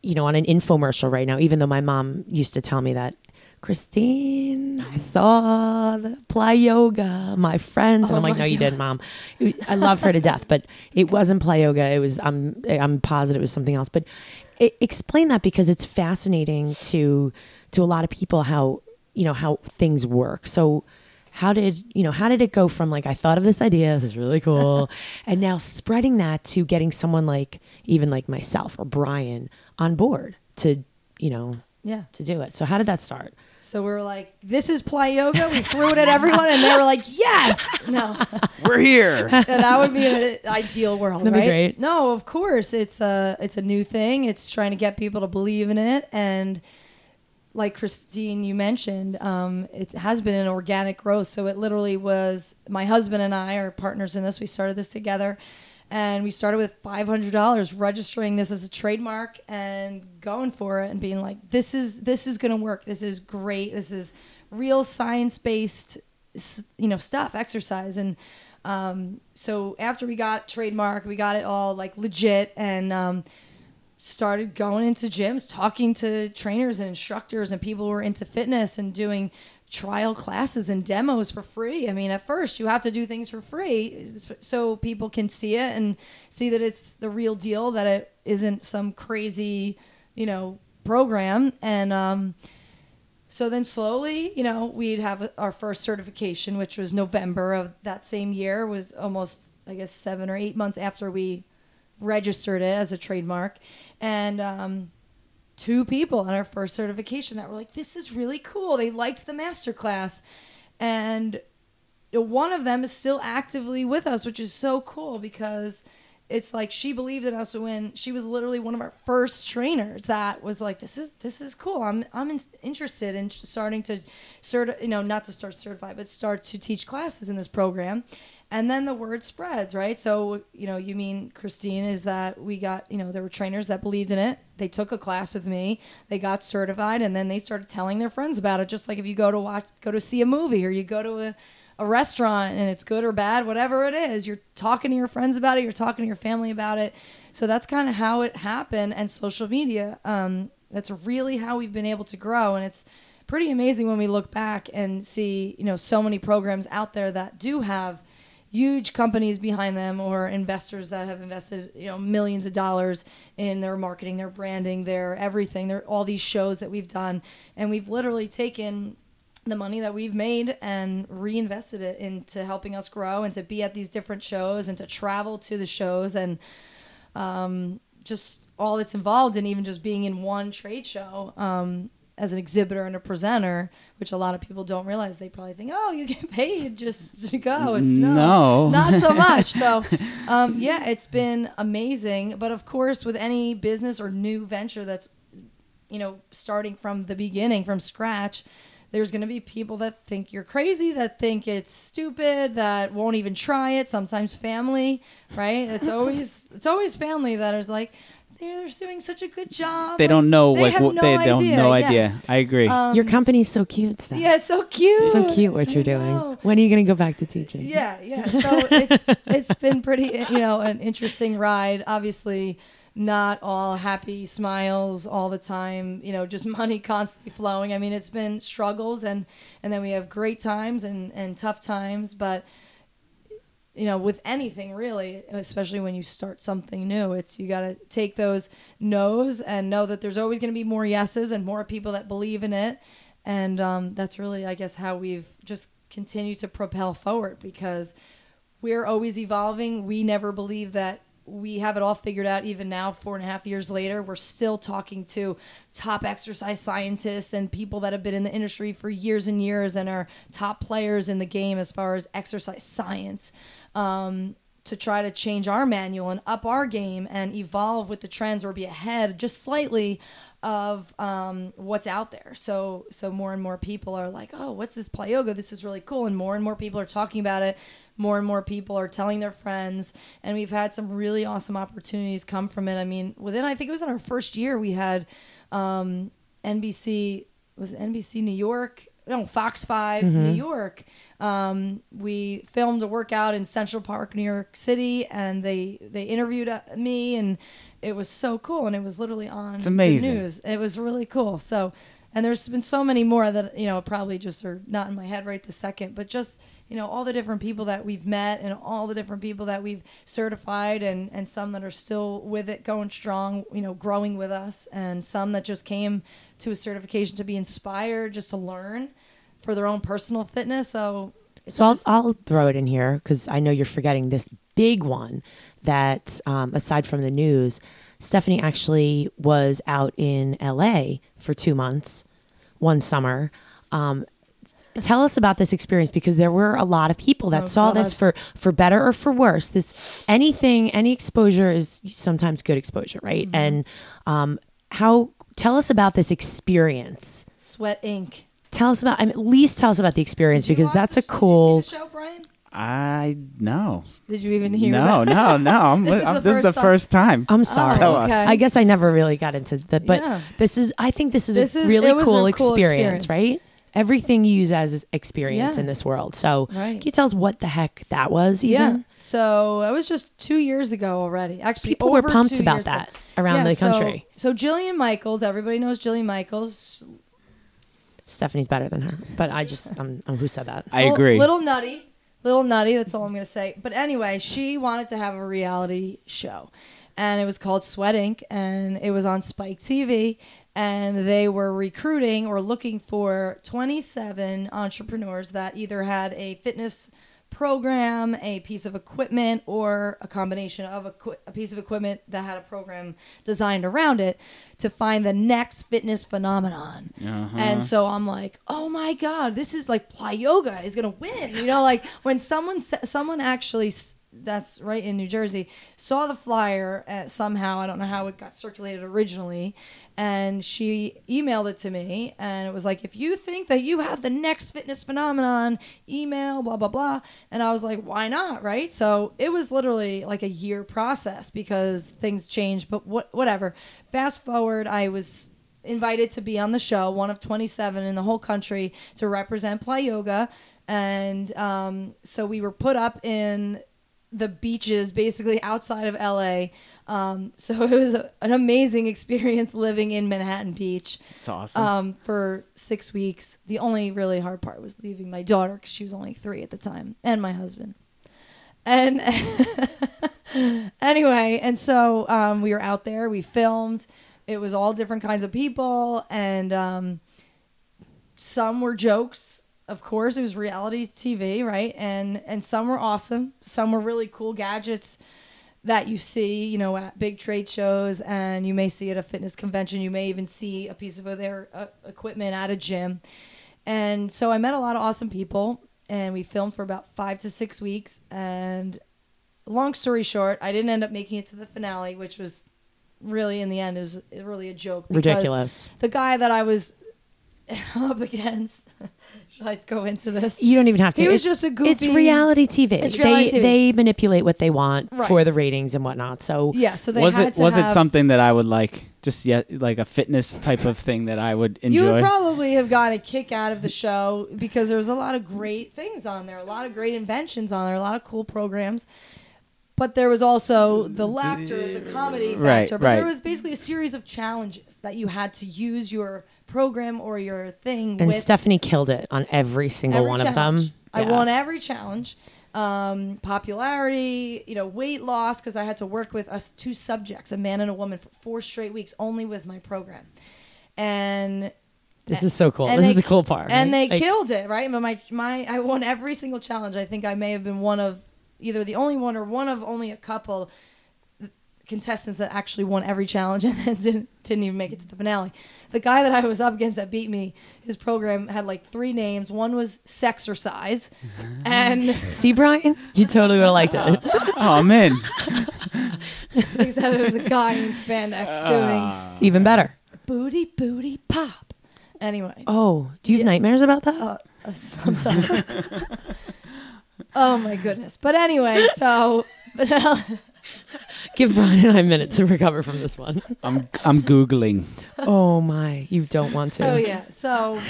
you know, on an infomercial right now, even though my mom used to tell me that, Christine, I saw the Plyoga, my friends. And Oh I'm like, no, you didn't, mom. I love her to death, but it wasn't Plyoga. It was, I'm, I'm positive it was something else. But e explain that because it's fascinating to, to a lot of people how, you know, how things work. So, how did you know how did it go from like i thought of this idea this is really cool and now spreading that to getting someone like even like myself or brian on board to you know Yeah. to do it so how did that start So we were like, this is Plyoga. We threw it at everyone, and they were like, yes. No, We're here. that would be an ideal world, That'd be right? great. No, of course, it's a it's a new thing. It's trying to get people to believe in it, and like Christine, you mentioned, um, it has been an organic growth. So it literally was my husband and I are partners in this. We started this together, and we started with five hundred dollars, registering this as a trademark and going for it, and being like, "This is this is going to work. This is great. This is real science based, you know, stuff, exercise." And um, so after we got trademark, we got it all like legit, and um, started going into gyms, talking to trainers and instructors and people who are into fitness and doing trial classes and demos for free. I mean, at first you have to do things for free so people can see it and see that it's the real deal, that it isn't some crazy, you know, program. And um, so then slowly, you know, we'd have our first certification, which was November of that same year, was almost, I guess, seven or eight months after we registered it as a trademark. And um, two people on our first certification that were like, this is really cool. They liked the master class. And one of them is still actively with us, which is so cool because it's like she believed in us when she was literally one of our first trainers that was like this is this is cool i'm i'm in, interested in starting to cert you know not to start certify but start to teach classes in this program and then the word spreads right so you know you mean christine is that we got you know there were trainers that believed in it they took a class with me they got certified and then they started telling their friends about it just like if you go to watch go to see a movie or you go to a a restaurant and it's good or bad, whatever it is, you're talking to your friends about it, you're talking to your family about it. So that's kind of how it happened. And social media, um, that's really how we've been able to grow. And it's pretty amazing when we look back and see, you know, so many programs out there that do have huge companies behind them or investors that have invested you know millions of dollars in their marketing their branding their everything their all these shows that we've done. And we've literally taken the money that we've made and reinvested it into helping us grow and to be at these different shows and to travel to the shows and um, just all that's involved in even just being in one trade show. Um, as an exhibitor and a presenter, which a lot of people don't realize. They probably think, "Oh, you get paid just to go." It's no, No. not so much. So, um, yeah, it's been amazing. But of course, with any business or new venture that's you know starting from the beginning, from scratch. There's going to be people that think you're crazy, that think it's stupid, that won't even try it. Sometimes family, right? It's always it's always family that is like, they're doing such a good job. They don't know they like have what no they don't idea, no yeah. idea. I agree. Um, Your company's so cute, Steph. Yeah, it's so cute. It's so cute what I you're doing. When are you going to go back to teaching? Yeah, yeah. So it's it's been pretty, you know, an interesting ride. Obviously, not all happy smiles all the time. You know, just money constantly flowing. I mean, it's been struggles, and and then we have great times and and tough times, but. You know, with anything really, especially when you start something new, it's you got to take those no's and know that there's always going to be more yeses and more people that believe in it, and um, that's really, I guess, how we've just continued to propel forward because we're always evolving. We never believe that we have it all figured out. Even now, four and a half years later, we're still talking to top exercise scientists and people that have been in the industry for years and years and are top players in the game as far as exercise science. Um, to try to change our manual and up our game and evolve with the trends or be ahead just slightly of um, what's out there. So so more and more people are like, oh, what's this Plyoga? This is really cool, and more and more people are talking about it. More and more people are telling their friends, and we've had some really awesome opportunities come from it. I mean, within I think it was in our first year we had um, NBC was it NBC New York. No, Fox 5 New York. Um, we filmed a workout in Central Park, New York City, and they they interviewed uh, me, and it was so cool. And it was literally on It's amazing. the news. It was really cool. So, and there's been so many more that you know probably just are not in my head right this second, but just you know all the different people that we've met and all the different people that we've certified and and some that are still with it going strong you know growing with us and some that just came to a certification to be inspired just to learn for their own personal fitness so So I'll, I'll throw it in here because I know you're forgetting this big one that, um, aside from the news, Stephanie actually was out in LA for two months one summer. Um, tell us about this experience because there were a lot of people that Oh, saw this for for better or for worse. This anything, any exposure is sometimes good exposure, right? Mm-hmm. And um, how? Tell us about this experience. Sweat Inc Tell us about. I mean, at least tell us about the experience Did you because watch that's the a sh- did you see cool. the show, Brian? I no. Did you even hear No, that? no, no. I'm, This is I'm- the this is the first time. first time. I'm sorry. Tell oh, us. okay. I guess I never really got into that, but Yeah. this is. I think this is This a is- really it was a cool, cool experience, experience. right? Everything you use as experience Yeah. in this world. So, Right. can you tell us what the heck that was? Even Yeah. So that was just two years ago already. Actually, people were pumped about that ago. around Yeah, the country. So, Jillian Michaels, everybody knows Jillian Michaels. Stephanie's better than her, but I just, um, um, who said that? I Little- agree. Little nutty, little nutty. That's all I'm gonna say. But anyway, she wanted to have a reality show, and it was called Sweat Inc. and it was on Spike TV. And they were recruiting or looking for 27 entrepreneurs that either had a fitness program, a piece of equipment, or a combination of equi- a piece of equipment that had a program designed around it to find the next fitness phenomenon. Uh-huh. And so I'm like, oh my god, this is like Plyoga is gonna win. You know, like when someone someone actually. That's right in New Jersey. Saw the flyer uh, somehow. I don't know how it got circulated originally, and she emailed it to me, and it was like, if you think that you have the next fitness phenomenon, email blah blah blah. And I was like, why not, right? So it was literally like a year process because things changed. But what whatever. Fast forward, I was invited to be on the show, one of 27 in the whole country to represent Plyoga. And um, so we were put up in the beaches basically outside of LA. Um, so it was a, an amazing experience living in Manhattan Beach It's awesome. um, for six weeks. The only really hard part was leaving my daughter because she was only three at the time, and my husband. And anyway, and so um, we were out there. We filmed. It was all different kinds of people, and um, some were jokes. Of course, it was reality TV, right? And and some were awesome. Some were really cool gadgets that you see, you know, at big trade shows, and you may see at a fitness convention. You may even see a piece of their uh, equipment at a gym. And so I met a lot of awesome people, and we filmed for about five to six weeks. And long story short, I didn't end up making it to the finale, which was really in the end is really a joke. Ridiculous. The guy that I was up against. Should I go into this? You don't even have to. He was It's- just a goofy- It's reality TV. It's reality they TV. they manipulate what they want Right. for the ratings and whatnot. So Yeah, so they was had it to was it something that I would like? Just yet, like a fitness type of thing that I would You enjoy. would probably have gotten a kick out of the show because there was a lot of great things on there, a lot of great inventions on there, a lot of cool programs. But there was also the laughter, the comedy factor. Right, but right. there was basically a series of challenges that you had to use your program or your thing and with Stephanie killed it on every single every one challenge. of them. I Yeah. won every challenge. Um, popularity, you know, weight loss because I had to work with us two subjects, a man and a woman, for four straight weeks only with my program, and This is so cool. This they- is the cool part. and they? Like, killed it, right? But my my I won every single challenge. I think I may have been one of either the only one or one of only a couple contestants that actually won every challenge and then didn't, didn't even make it to the finale. The guy that I was up against that beat me, his program had like three names. One was Sexercise, and See, Brian, you totally would have liked it. oh man, except it was a guy in spandex doing Ah. Even better. booty booty pop. Anyway, Oh, do you have nightmares about that? uh, uh, sometimes. oh my goodness! But anyway, so Give Brian and I a minute to recover from this one. I'm I'm googling. oh my, you don't want to. Oh yeah, so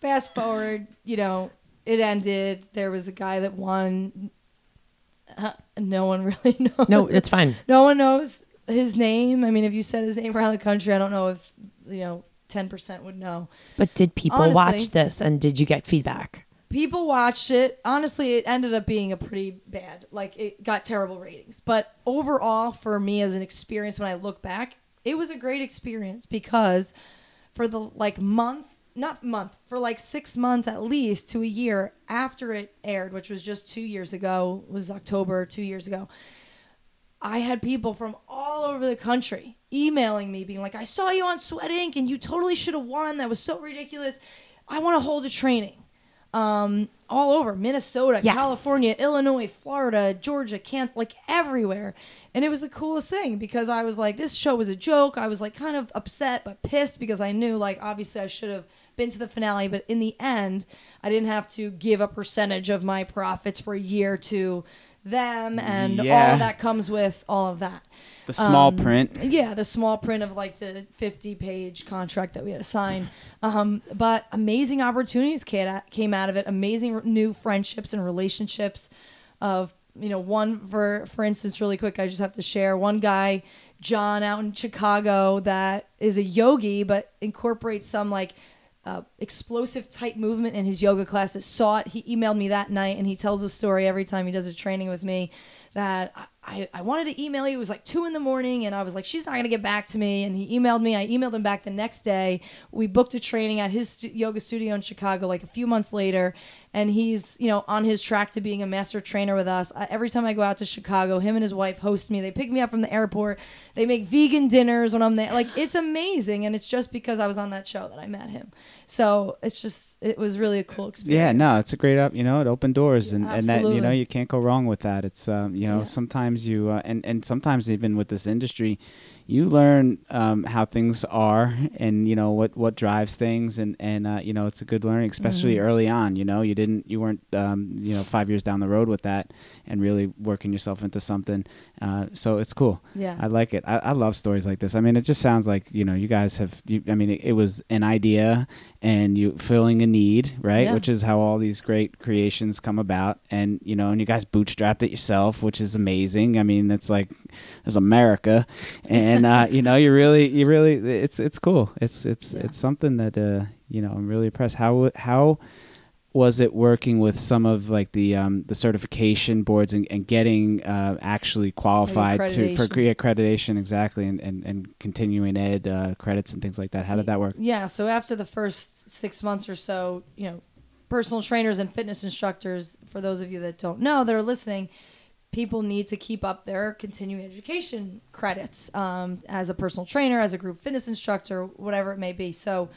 fast forward, you know, it ended. There was a guy that won. Uh, no one really knows. No, it's fine. no one knows his name. I mean, if you said his name around the country, I don't know if you know ten percent would know. But did people Honestly- watch this and did you get feedback? People watched it. Honestly, it ended up being a pretty bad. Like it got terrible ratings. But overall, for me as an experience, when I look back, it was a great experience because for the like month, not month, for like six months at least to a year after it aired, which was just two years ago, was October two years ago. I had people from all over the country emailing me, being like, "I saw you on Sweat Inc. and you totally should have won. That was so ridiculous. I want to hold a training." Um, all over Minnesota, Yes. California, Illinois, Florida, Georgia, Kansas, like everywhere. And it was the coolest thing because I was like, this show was a joke. I was like kind of upset but pissed because I knew like obviously I should have been to the finale, but in the end, I didn't have to give a percentage of my profits for a year to them and Yeah. all that comes with all of that. The small Um, print. Yeah, the small print of like the 50 page contract that we had to sign. Um, but amazing opportunities came out, came out of it. Amazing new friendships and relationships. Of you know, one for for instance, really quick, I just have to share one guy, John, out in Chicago, that is a yogi, but incorporates some like uh, explosive type movement in his yoga classes. Saw it. He emailed me that night, and he tells a story every time he does a training with me. That I, I, wanted to email you. It was like two in the morning, and I was like, she's not gonna get back to me. And he emailed me. I emailed him back the next day. We booked a training at his stu- yoga studio in Chicago, like a few months later, and he's you know on his track to being a master trainer with us. I, every time I go out to Chicago, him and his wife host me. They pick me up from the airport. They make vegan dinners when I'm there. Like it's amazing, and it's just because I was on that show that I met him. So it's just it was really a cool experience. Yeah, no, it's a great up. You know, it opened doors, and, and that you know you can't go wrong with that. It's um, you know Yeah. sometimes you uh, and and sometimes even with this industry, you learn um, how things are, and you know what what drives things, and and uh, you know it's a good learning, especially Mm-hmm. early on. You know, you didn't you weren't um, you know five years down the road with that, and really working yourself into something. Uh, so it's cool. Yeah. I like it. I, I love stories like this. I mean, it just sounds like you know you guys have. You, I mean, it, it was an idea, and you filling a need, right? Yeah. Which is how all these great creations come about. And you know, and you guys bootstrapped it yourself, which is amazing. I mean, it's like it's America, and uh, you know, you really, you really, it's it's cool. It's it's Yeah. it's something that uh, you know, I'm really impressed. How how was it working with some of like the um, the certification boards and, and getting uh, actually qualified to for accreditation exactly and, and, and continuing ed uh, credits and things like that? How did that work? Yeah, so after the first six months or so, you know, personal trainers and fitness instructors, for those of you that don't know that are listening, people need to keep up their continuing education credits um, as a personal trainer, as a group fitness instructor, whatever it may be. So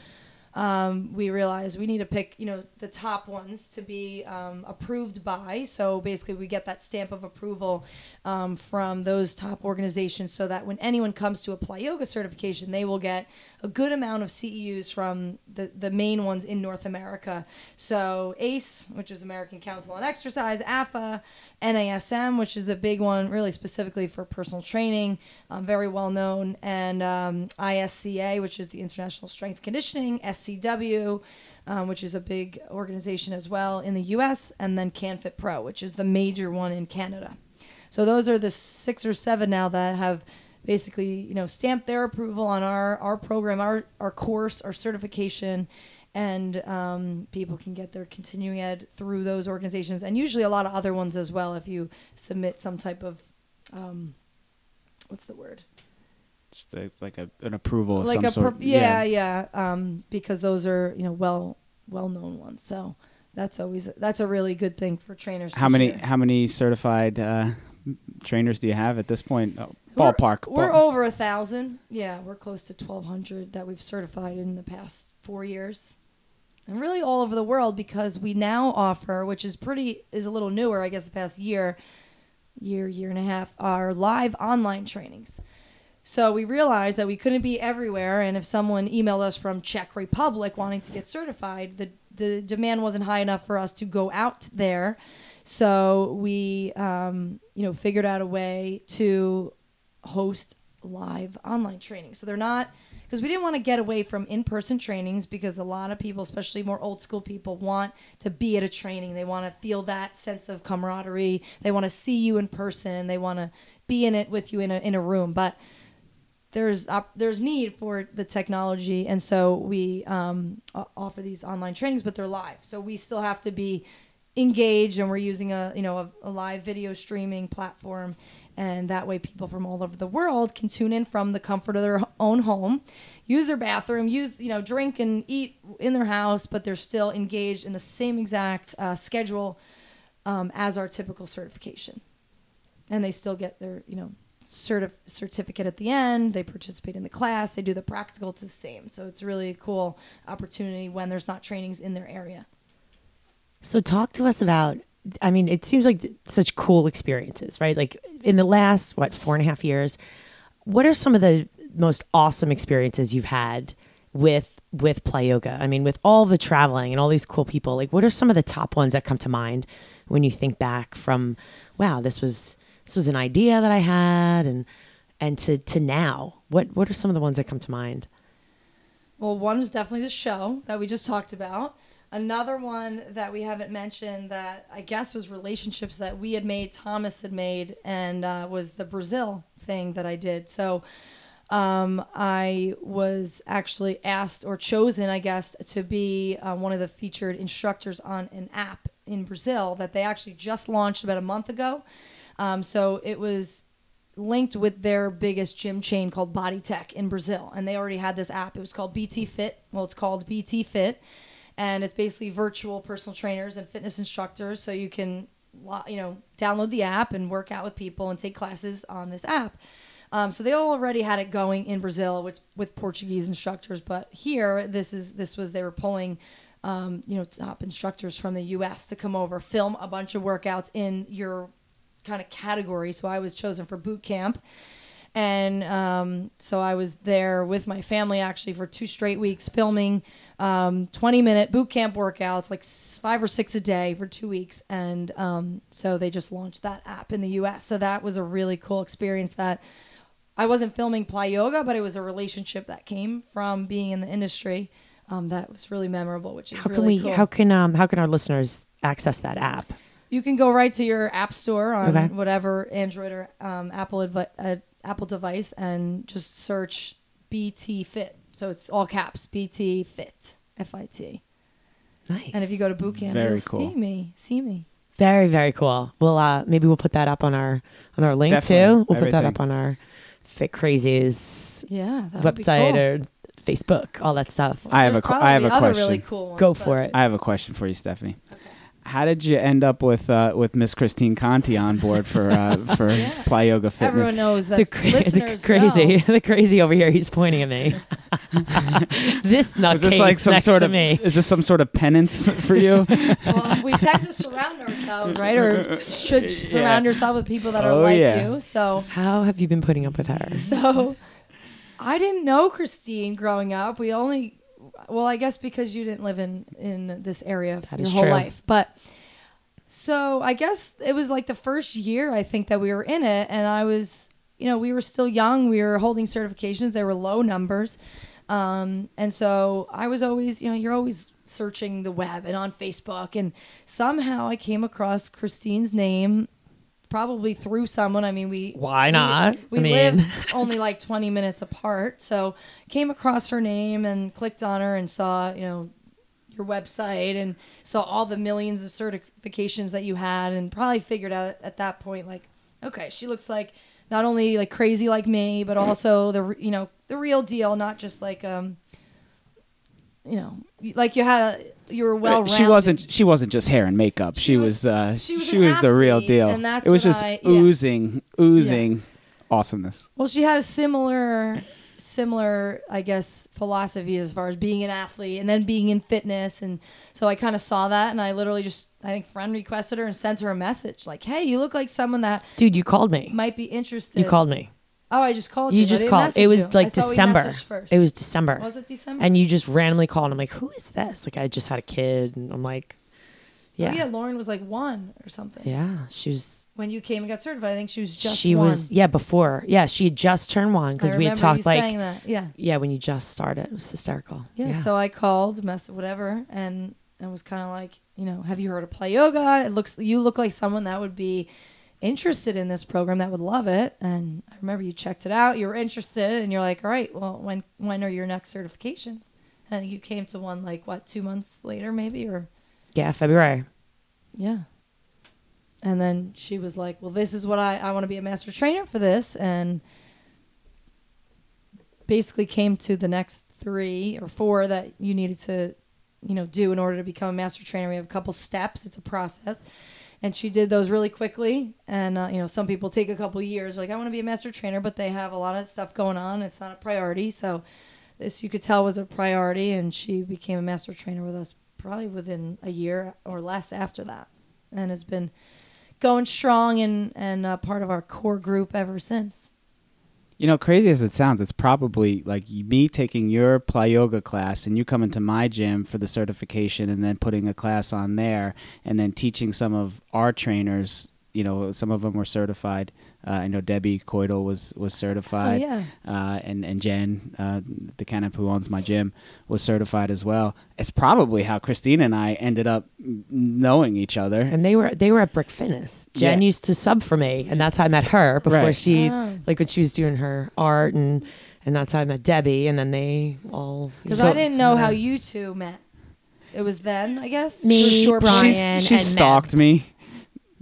um, we realized we need to pick, you know, the top ones to be um, approved by. So basically, we get that stamp of approval um, from those top organizations, so that when anyone comes to apply yoga certification, they will get a good amount of CEUs from the the main ones in North America. So ACE, which is American Council on Exercise, AFA, NASM, which is the big one, really specifically for personal training, um, very well known, and um, ISCA, which is the International Strength Conditioning, SCW, um, which is a big organization as well in the U.S., and then CanFit Pro, which is the major one in Canada. So those are the six or seven now that have basically, you know, stamped their approval on our our program, our our course, our certification, and um, people can get their continuing ed through those organizations, and usually a lot of other ones as well. If you submit some type of um, what's the word? Just a, like a, an approval of like some a sort pro- yeah, yeah, um, because those are you know well well known ones. So that's always that's a really good thing for trainers. to how many how many certified uh, trainers do you have at this point oh, We're- ballpark We're ball- over a thousand. Yeah, we're close to twelve hundred that we've certified in the past four years, and really all over the world because we now offer, which is pretty is a little newer, I guess, the past year, year year and a half, our live online trainings. So we realized that we couldn't be everywhere, and if someone emailed us from Czech Republic wanting to get certified, the the demand wasn't high enough for us to go out there. So we, um, you know, figured out a way to host live online training. So they're not because we didn't want to get away from in-person trainings because a lot of people, especially more old school people, want to be at a training. They want to feel that sense of camaraderie. They want to see you in person. They want to be in it with you in a in a room. But there's op- there's need for the technology, and so we um, offer these online trainings, but they're live. So we still have to be engaged, and we're using a you know a, a live video streaming platform, and that way people from all over the world can tune in from the comfort of their own home, use their bathroom, use you know drink and eat in their house, but they're still engaged in the same exact uh, schedule um, as our typical certification, and they still get their you know certif- certificate at the end. They participate in the class. They do the practical. It's the same. So it's really a cool opportunity when there's not trainings in their area. So talk to us about. I mean, it seems like such cool experiences, right? Like in the last what four and a half years, what are some of the most awesome experiences you've had with with Plyoga? I mean, with all the traveling and all these cool people, like what are some of the top ones that come to mind when you think back from, wow, this was this was an idea that I had, and and to to now, what what are some of the ones that come to mind? Well, one was definitely the show that we just talked about. Another one that we haven't mentioned that I guess was relationships that we had made, Thomas had made, and uh, was the Brazil thing that I did. So um, I was actually asked or chosen, I guess, to be uh, one of the featured instructors on an app in Brazil that they actually just launched about a month ago. Um, so it was linked with their biggest gym chain called Bodytech in Brazil, and they already had this app. It was called BT Fit. Well, it's called BT Fit, and it's basically virtual personal trainers and fitness instructors. So you can, you know, download the app and work out with people and take classes on this app. Um, so they already had it going in Brazil with with Portuguese instructors, but here this is this was they were pulling. Um, you know, top instructors from the U.S. to come over, film a bunch of workouts in your kind of category. So I was chosen for boot camp. And um, so I was there with my family actually for two straight weeks filming um, 20 minute boot camp workouts, like five or six a day for two weeks. And um, so they just launched that app in the US. So that was a really cool experience that I wasn't filming Plyoga, but it was a relationship that came from being in the industry. Um, that was really memorable, which is How can really we? cool. How can um? How can our listeners access that app? You can go right to your app store on Okay. whatever Android or um, Apple advi- uh, Apple device and just search BT Fit. So it's all caps BT Fit F I T. Nice. And if you go to boot camp, Very you'll cool. see me. See me. very very cool. We'll uh maybe we'll put that up on our on our link Definitely. too. We'll put that up on our Fit Crazies Yeah, that would be website cool. or Facebook, all that stuff. I have There's a have a question. really cool ones, Go but- for it. I have a question for you, Stephanie. How did you end up with uh, with Miss Christine Conti on board for uh, for Yeah. Plyoga Fitness? Everyone knows that the, cra- the crazy, know. the crazy over here. He's pointing at me. this nutcase Is this like some next sort to of me. is this some sort of penance for you? well, we tend to surround ourselves, right? Or should surround yourself with people that are Oh, like yeah. you. So, How have you been putting up with her? so I didn't know Christine growing up. We only, well, I guess because you didn't live in in this area That your whole true. life, but. So I guess it was like the first year I think that we were in it, and I was, you know, we were still young. We were holding certifications. They were low numbers, um, and so I was always, you know, you're always searching the web and on Facebook, and somehow I came across Christine's name, probably through someone. I mean, we Why not? We, I mean- live only like 20 minutes apart, so came across her name and clicked on her and saw, you know, your website and saw all the millions of certifications that you had and probably figured out at that point like okay she looks like not only like crazy like me but also the you know the real deal not just like um you know like you had a you were well she wasn't she wasn't just hair and makeup. She, She was, was- uh, she she was was, the real deal. and that's it was just I- yeah. oozing, oozing awesomeness. Well, she had a similar, similar, I guess, philosophy as far as being an athlete and then being in fitness, and so I kind of saw that, and I literally just, I think, friend requested her and sent her a message like, "Hey, you look like someone that Dude, you called me. might be interested." You called me. Oh, I just called you. You just called. It was you. like I thought we December. It was December. Was it December? And you just randomly called. I'm like, who is this? Like, I just had a kid, and I'm like, oh, yeah, Oh, yeah, Lauren was like one or something. yeah. She was. When you came and got certified, I think she was just she one. was. Yeah, before. Yeah, she had just turned one because we had talked like. saying that. Yeah. Yeah, when you just started, it was hysterical. Yeah, so I called, mess whatever, and and was kind of like, you know, have you heard of Plyoga? It looks you look like someone that would be interested in this program that would love it. And I remember you checked it out, you were interested, and you're like, all right, well, when when are your next certifications? And you came to one like what two months later, maybe or yeah, February. yeah. And then she was like, well, this is what I I want to be a master trainer for this, and basically came to the next three or four that you needed to, you know, do in order to become a master trainer. We have a couple steps. It's a process. And she did those really quickly. And, uh, you know, some people take a couple years. Like, I want to be a master trainer, but they have a lot of stuff going on. It's not a priority. So, this you could tell was a priority. And she became a master trainer with us probably within a year or less after that. And has been going strong and, and uh, part of our core group ever since. You know, crazy as it sounds, it's probably like me taking your Plyoga class and you coming to my gym for the certification and then putting a class on there and then teaching some of our trainers. You know, some of them were certified. Uh, I know Debbie Coidel was was certified. Oh, yeah. Uh, and and Jen, uh, the Kennep who owns my gym, was certified as well. It's probably how Christina and I ended up knowing each other. And they were they were at Brick Fitness. Jen Yeah. used to sub for me, and that's how I met her before Right. she Oh. like when she was doing her art, and and that's how I met Debbie, and then they all Because So- I didn't know how you two met. It was then, I guess. Me, sure, Brian, She's- she and stalked me.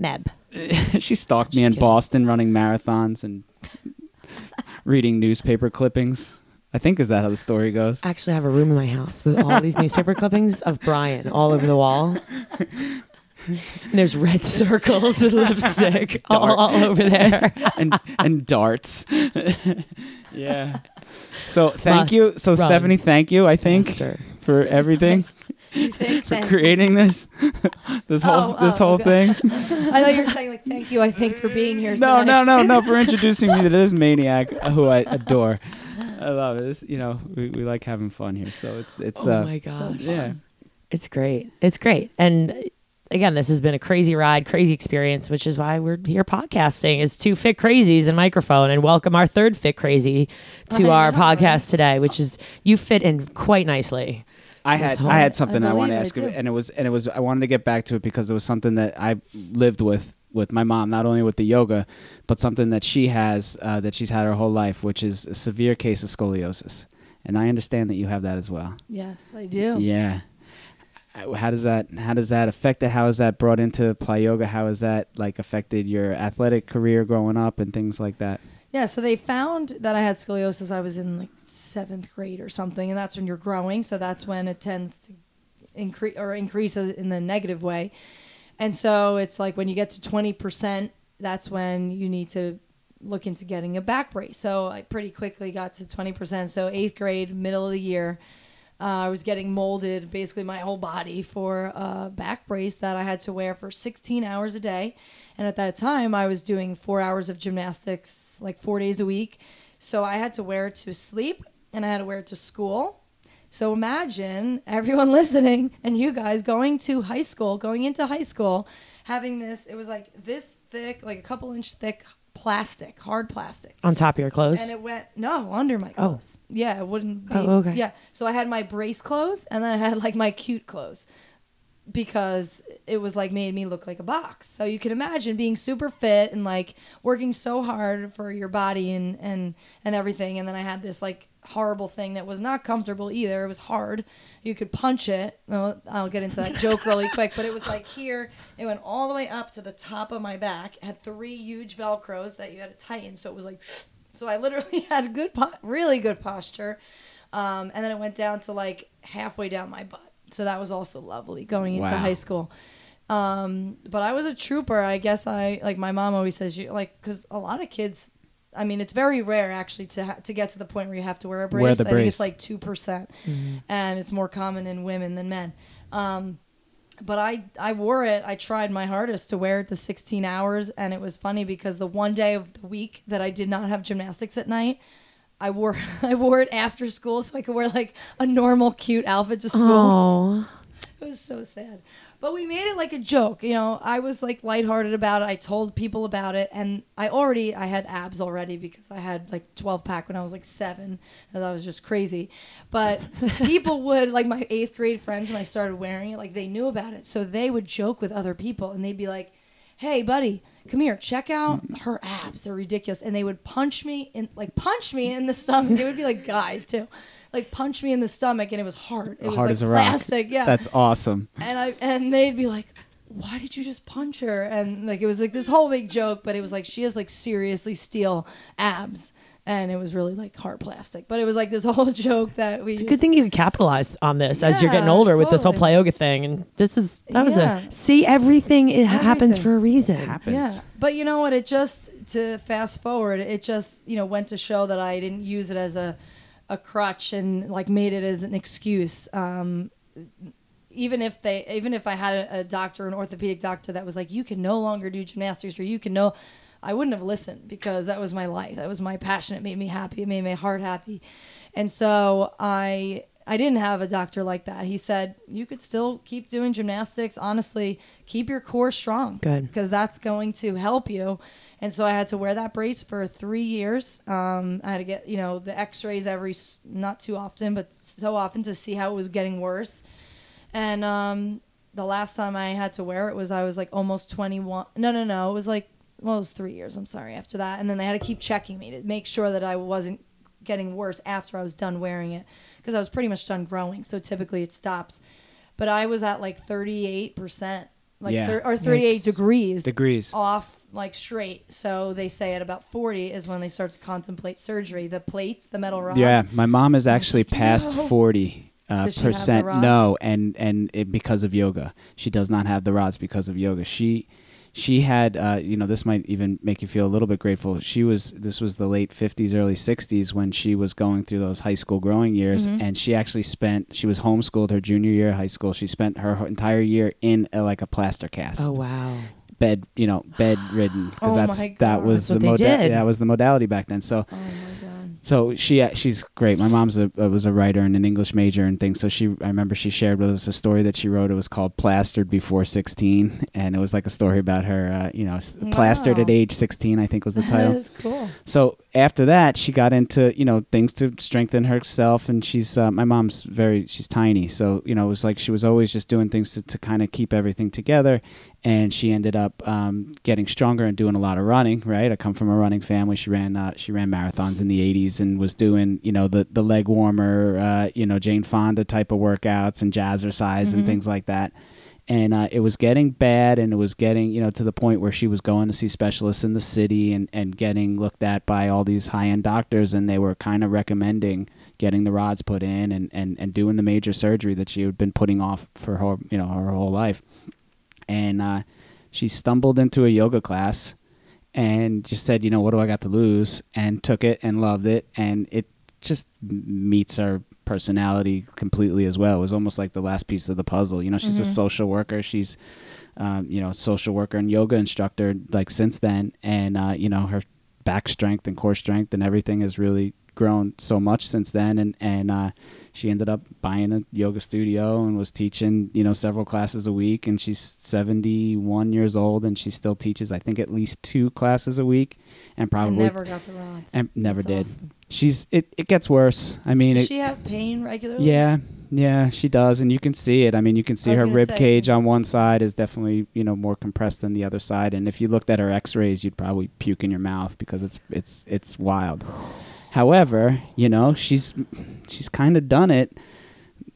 Meb. she stalked me Just in kidding. Boston running marathons and reading newspaper clippings. I think is that how the story goes. I actually have a room in my house with all these newspaper clippings of Brian all over the wall. And there's red circles with lipstick all, all over there. and and darts. yeah. So thank Must you. So run. Stephanie, thank you. I think Master. for everything for creating this this whole Oh, this oh, whole okay. thing. I thought you were saying like thank you. I think for being here. No, tonight. no, no, no. For introducing me to this maniac who I adore. I love it. This, you know, we, we like having fun here. So it's it's oh uh, my gosh. yeah. It's great. It's great. And uh, again, this has been a crazy ride, crazy experience, which is why we're here podcasting is two fit crazies and microphone and welcome our third fit crazy to I our know, podcast right? today, which is you fit in quite nicely. I had whole- I had something I, I wanted to ask you, and it was and it was I wanted to get back to it because it was something that I lived with with my mom, not only with the yoga, but something that she has uh, that she's had her whole life, which is a severe case of scoliosis, and I understand that you have that as well. Yes, I do. Yeah. Uh, How does that how does that affect it? How is that brought into Plyoga? How has that like affected your athletic career growing up and things like that? Yeah, so they found that I had scoliosis. I was in like seventh grade or something, and that's when you're growing. So that's when it tends to increase or increases in the negative way. And so it's like when you get to twenty percent, that's when you need to look into getting a back brace. So I pretty quickly got to twenty percent. So eighth grade, middle of the year, uh, I was getting molded basically my whole body for a back brace that I had to wear for 16 hours a day. And at that time, I was doing four hours of gymnastics like four days a week. So I had to wear it to sleep and I had to wear it to school. So imagine everyone listening and you guys going to high school, going into high school, having this, it was like this thick, like a couple inch thick plastic, hard plastic. On top of your clothes. And it went no under my oh. clothes. Oh. Yeah, it wouldn't be. Oh, okay. Yeah, so I had my brace clothes, and then I had like my cute clothes, because it was like made me look like a box. So you can imagine being super fit and like working so hard for your body and and and everything, and then I had this like horrible thing that was not comfortable either. It was hard. You could punch it. Well, I'll get into that joke really quick, but it was like here. It went all the way up to the top of my back. It had three huge velcros that you had to tighten. So it was like, so I literally had good, po- really good posture. Um, and then it went down to like halfway down my butt. So that was also lovely going into Wow. high school. Um, but I was a trooper. I guess I like my mom always says you like because a lot of kids. I mean, it's very rare actually to ha- to get to the point where you have to wear a brace. Wear the I think it's like two percent, and it's more common in women than men. Um, but I I wore it. I tried my hardest to wear it the 16 hours, and it was funny because the one day of the week that I did not have gymnastics at night, I wore I wore it after school so I could wear like a normal cute outfit to school. Oh, It was so sad. But we made it like a joke. You know, I was like lighthearted about it. I told people about it and I already I had abs already because I had like 12 pack when I was like 7 and I was just crazy. But people would like my 8th grade friends when I started wearing it like they knew about it. So they would joke with other people and they'd be like, "Hey, buddy, come here. Check out mm. her abs. They're ridiculous." And they would punch me in like punch me in the stomach. It would be like guys too. Like punch me in the stomach and it was hard. It was Hard like as a rock. plastic. Yeah That's awesome. and I and they'd be like, "Why did you just punch her?" And like it was like this whole big joke, but it was like she has like seriously steel abs, and it was really like hard plastic. But it was like this whole joke that we. it's a good thing you capitalized on this as you're getting Yeah, older with this whole totally. Plyoga thing. And this is that was Yeah. a see everything. It happens Everything. for a reason. happens. Yeah, but you know what? It just to fast forward, it just you know went to show that I didn't use it as a a crutch and like made it as an excuse. Um, even if they, even if I had a, a doctor, an orthopedic doctor that was like, you can no longer do gymnastics or you can no, I wouldn't have listened because that was my life. That was my passion. It made me happy. It made my heart happy. And so I, I didn't have a doctor like that. He said, you could still keep doing gymnastics. Honestly, keep your core strong. Good. Because that's going to help you. And so I had to wear that brace for three years. Um, I had to get, you know, the x rays every, not too often, but so often to see how it was getting worse. And um, the last time I had to wear it was I was like almost 21. No, no, no. It was like, well, it was three years. I'm sorry. After that. And then they had to keep checking me to make sure that I wasn't getting worse after I was done wearing it because I was pretty much done growing. So typically it stops. But I was at like 38%, like Yeah. thir- or 38 Yikes. degrees Degrees. off like straight. So they say at about 40 is when they start to contemplate surgery. The plates, the metal rods. Yeah, my mom is actually like, past no. forty uh, Does she have the percent. rods? No, and and it, because of yoga, she does not have the rods because of yoga. She she had uh, you know this might even make you feel a little bit grateful. She was this was the late fifties, early sixties when she was going through those high school growing years, Mm-hmm. and she actually spent she was homeschooled her junior year of high school. She spent her entire year in a, like a plaster cast Oh wow. bed, you know, bedridden because Oh that's that was That's the moda- that was the modality back then. So Oh. So she uh, she's great. My mom's a uh, was a writer and an English major and things. So she I remember she shared with us a story that she wrote. It was called "Plastered Before 16," and it was like a story about her, uh, you know, s- plastered at age 16. I think was the title. is cool. So after that, she got into you know things to strengthen herself, and she's uh, my mom's very she's tiny, so you know it was like she was always just doing things to, to kind of keep everything together, and she ended up um, getting stronger and doing a lot of running. Right, I come from a running family. She ran uh, she ran marathons in the '80s and was doing you know the the leg warmer, uh, you know Jane Fonda type of workouts and jazzercise and things like that and uh, it was getting bad and it was getting you know to the point where she was going to see specialists in the city and, and getting looked at by all these high-end doctors and they were kind of recommending getting the rods put in and, and, and doing the major surgery that she had been putting off for her you know her whole life and uh, she stumbled into a yoga class and just said you know what do i got to lose and took it and loved it and it just meets her personality completely as well. It was almost like the last piece of the puzzle. You know, she's a social worker. She's, um, you know, social worker and yoga instructor like since then, and uh, you know her back strength and core strength and everything has really grown so much since then. And and uh, she ended up buying a yoga studio and was teaching you know several classes a week. And she's seventy one years old and she still teaches I think at least two classes a week, and probably never got the rods. and never That's did. awesome. She's it. It gets worse. I mean, Does it, she have pain regularly? yeah, yeah, she does, and you can see it. I mean, you can see her rib say, cage on one side is definitely you know more compressed than the other side, and if you looked at her X-rays, you'd probably puke in your mouth because it's it's it's wild. However, you know she's she's kind of done it,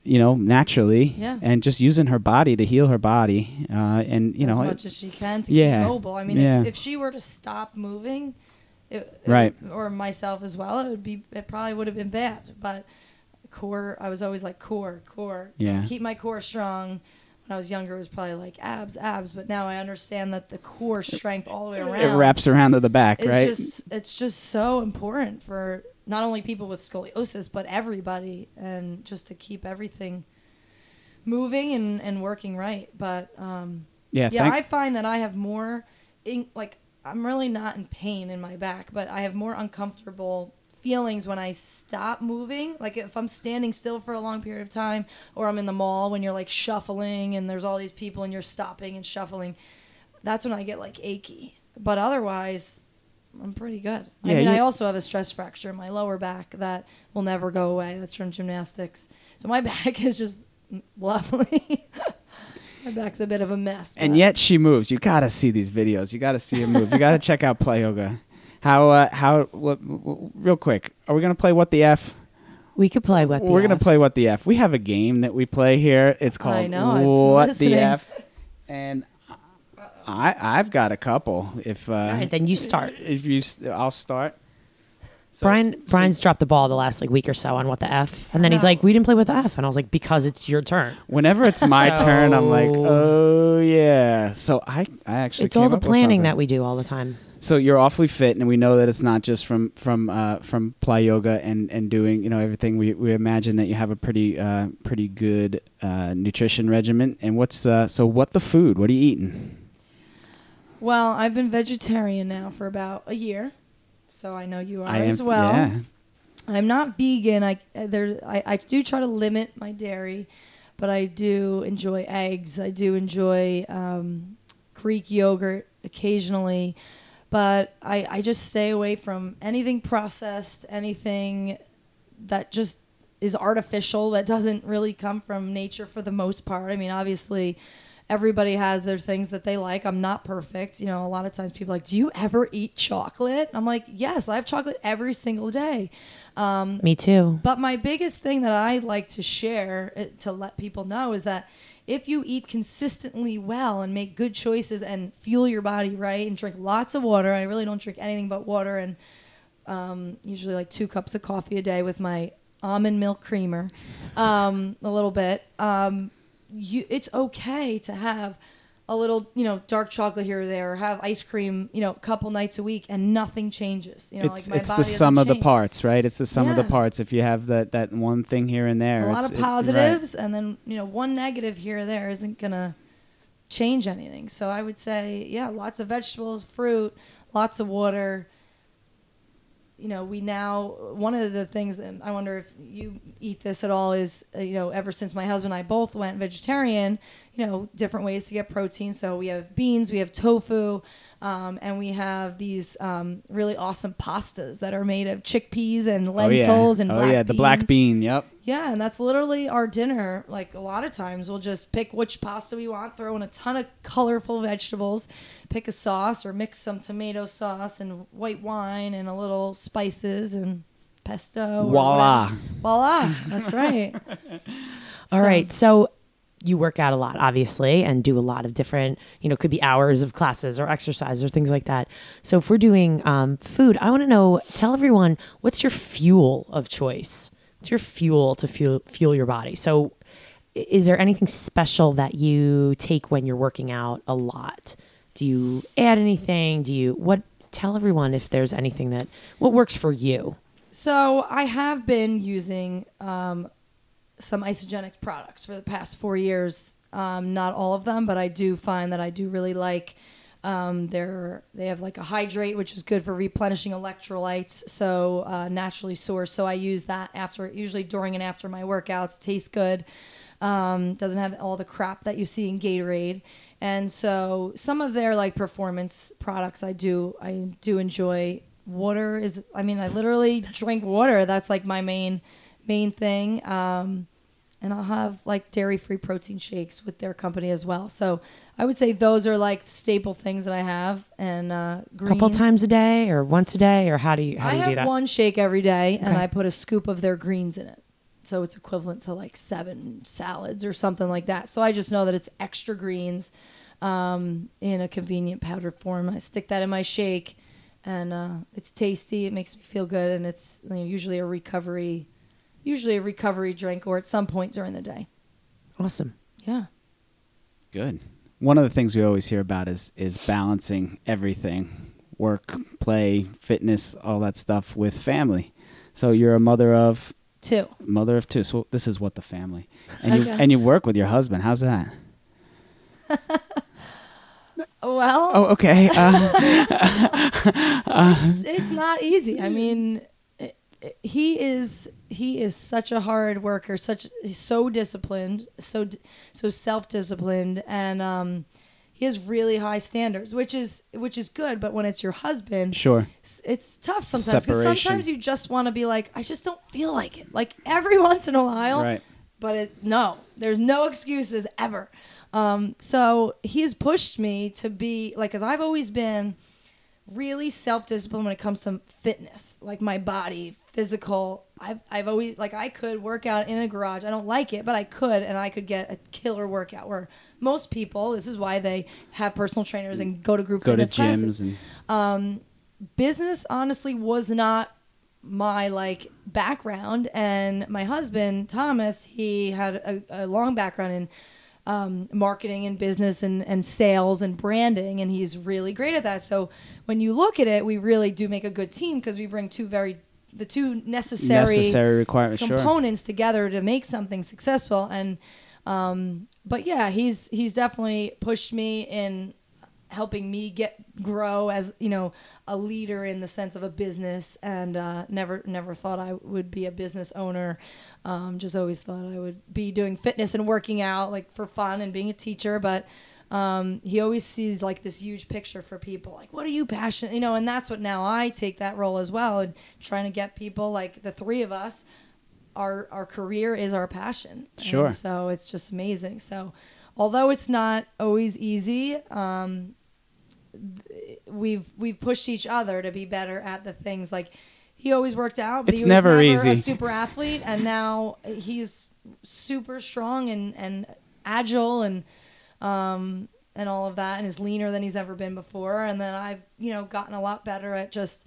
you know, naturally, Yeah. and just using her body to heal her body, uh, and you as know, as much as she can to yeah, keep mobile. I mean, yeah. if, if she were to stop moving, it, it Right. would- or myself as well, it would be. It probably would have been bad. But core, I was always like core, core. Yeah. Keep my core strong. When I was younger, it was probably like abs, abs. But now I understand that the core strength all the way around. it wraps around to the back, It's right? just it's just so important for not only people with scoliosis but everybody and just to keep everything moving and, and working right but um, yeah, yeah thank- i find that i have more in, like i'm really not in pain in my back but i have more uncomfortable feelings when i stop moving like if i'm standing still for a long period of time or i'm in the mall when you're like shuffling and there's all these people and you're stopping and shuffling that's when i get like achy but otherwise i'm pretty good i Yeah, mean i also have a stress fracture in my lower back that will never go away that's from gymnastics so my back is just lovely my back's a bit of a mess and yet she moves. You gotta see these videos. You gotta see her move. You gotta check out Plyoga. How uh, how what, real quick? Are we gonna play what the f? We could play what the We're gonna play what the f. We have a game that we play here. It's called know, what the f, and I I've got a couple. If uh, All right, then you start. If you, I'll start. So- Brian so- Brian's dropped the ball the last like week or so on what the F, and then he's like, "We didn't play with the F," and I was like, "Because it's your turn." Whenever it's my turn, I'm like, oh yeah. So I I actually it's all the planning that we do all the time. So you're awfully fit, and we know that it's not just from from uh, from Plyoga and, and doing you know everything. We, we imagine that you have a pretty uh, pretty good uh, nutrition regimen. And what's uh, so what the food? What are you eating? Well, I've been vegetarian now for about a year, so I know you are I am as well. Yeah. I'm not vegan. I uh, there I, I do try to limit my dairy, but I do enjoy eggs. I do enjoy um, Greek yogurt occasionally, but I, I just stay away from anything processed, anything that just is artificial that doesn't really come from nature for the most part. I mean, obviously, everybody has their things that they like. I'm not perfect. You know, a lot of times people are like, "Do you ever eat chocolate?" I'm like, "Yes, I have chocolate every single day." Um, Me too. But my biggest thing that I like to share uh, to let people know is that if you eat consistently well and make good choices and fuel your body right and drink lots of water, I really don't drink anything but water and um, usually like two cups of coffee a day with my almond milk creamer, um, a little bit. Um, you, it's okay to have a little, you know, dark chocolate here or there, or have ice cream, you know, a couple nights a week, and nothing changes. You know, it's like my it's body the sum of the parts, right? It's the sum of the parts. If you have that that one thing here and there, a lot of it- right. positives and then you know one negative here or there isn't gonna change anything so i would say yeah lots of vegetables fruit lots of water you know we now one of the things that i wonder if you eat this at all is uh, you know ever since my husband and i both went vegetarian you know, different ways to get protein. So we have beans, we have tofu, um, and we have these um, really awesome pastas that are made of chickpeas and lentils oh, yeah. and oh black yeah, the black bean. Yep. Yeah, and that's literally our dinner. Like a lot of times, we'll just pick which pasta we want, throw in a ton of colorful vegetables, pick a sauce or mix some tomato sauce and white wine and a little spices and pesto. Voila. whatever. Voila. That's right. All So- right. So you work out a lot, obviously, and do a lot of different, you know, could be hours of classes or exercise or things like that. So if we're doing um, food, I want to know, tell everyone, what's your fuel of choice? What's your fuel to fuel, fuel your body? So is there anything special that you take when you're working out a lot? Do you add anything? Do you, what, tell everyone if there's anything that, what works for you? So I have been using um, some Isagenix products for the past four years. Um, not all of them, but I do find that I do really like. Um, they're they have like a hydrate, which is good for replenishing electrolytes, so uh, naturally sourced. So I use that after, usually during and after my workouts. Tastes good. Um, doesn't have all the crap that you see in Gatorade, and so some of their like performance products I do I do enjoy. Water is I mean I literally drink water. That's like my main main thing. Um, and I'll have like dairy free protein shakes with their company as well. So I would say those are like staple things that I have. And uh, A couple times a day or once a day or how do you, how I do you have do that? one shake every day, and I put a scoop of their greens in it. So it's equivalent to like seven salads or something like that. So I just know that it's extra greens um, in a convenient powdered form. I stick that in my shake, and uh, it's tasty. It makes me feel good, and it's you know, usually a recovery, usually a recovery drink, or at some point during the day. Awesome. Yeah. Good. One of the things we always hear about is is balancing everything, work, play, fitness, all that stuff with family. So you're a mother of Two. mother of two. So this is what the family, and you and you work with your husband. How's that? Well, Oh, okay. Uh, it's, it's not easy. I mean, it- it- he is he is such a hard worker, such he's so disciplined, so so self disciplined, and um, he has really high standards, which is which is good. But when it's your husband, sure. it's, it's tough sometimes because sometimes you just want to be like, I just don't feel like it, like every once in a while, Right. but it no there's no excuses ever um, so he's pushed me to be like as i've always been really self-disciplined when it comes to fitness like my body physical. I've, I've always like i could work out in a garage. I don't like it but i could and i could get a killer workout where most people this is why they have personal trainers and go to group Go to fitness classes. gyms and um, business honestly was not my like background and my husband thomas he had a, a long background in um, marketing and business and, and sales and branding and he's really great at that so when you look at it we really do make a good team because we bring two very the two necessary, necessary requirements. Sure. components together to make something successful and um but yeah he's he's definitely pushed me in helping me get grow as you know a leader in the sense of a business and uh, never never thought I would be a business owner. Um, just always thought I would be doing fitness and working out like for fun and being a teacher but um, he always sees like this huge picture for people like what are you passionate you know and that's what now I take that role as well and trying to get people like the three of us our our career is our passion. And Sure. so it's just amazing. So although it's not always easy um, we've we've pushed each other to be better at the things. Like he always worked out but It's he was never never easy. a super athlete and now he's super strong and and agile and um and all of that and is leaner than he's ever been before. And then I've you know gotten a lot better at just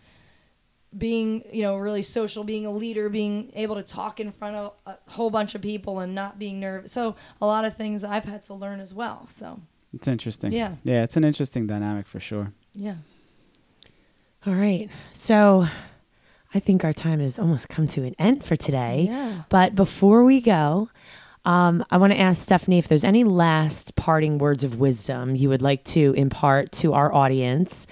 being you know really social being a leader being able to talk in front of a whole bunch of people and not being nervous. So a lot of things I've had to learn as well so It's interesting. Yeah. Yeah, it's an interesting dynamic for sure. yeah All right. So I think our time has almost come to an end for today. Yeah. But before we go, um, I want to ask Stephanie if there's any last parting words of wisdom you would like to impart to our audience,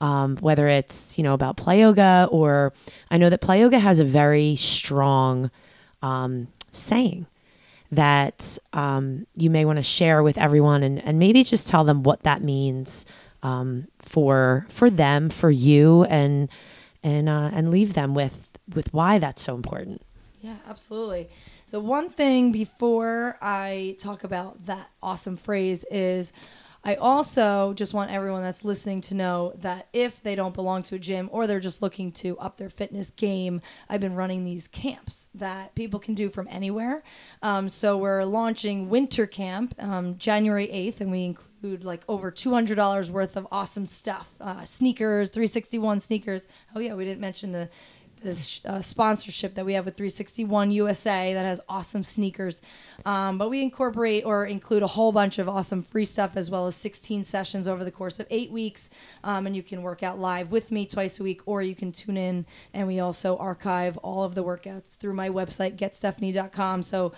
um, whether it's you know about Plyoga or I know that Plyoga has a very strong um, saying, that um, you may want to share with everyone and, and maybe just tell them what that means um, for for them, for you, and and uh, and leave them with with why that's so important. Yeah, absolutely. So one thing before I talk about that awesome phrase is I also just want everyone that's listening to know that if they don't belong to a gym or they're just looking to up their fitness game, I've been running these camps that people can do from anywhere. Um, so we're launching winter camp um, January 8th, and we include like over $200 worth of awesome stuff uh, sneakers, 361 sneakers. Oh, yeah, we didn't mention the this uh, sponsorship that we have with 361 USA that has awesome sneakers. Um, but we incorporate or include a whole bunch of awesome free stuff as well as 16 sessions over the course of eight weeks. Um, and you can work out live with me twice a week, or you can tune in. And we also archive all of the workouts through my website, getstephanie.com. So,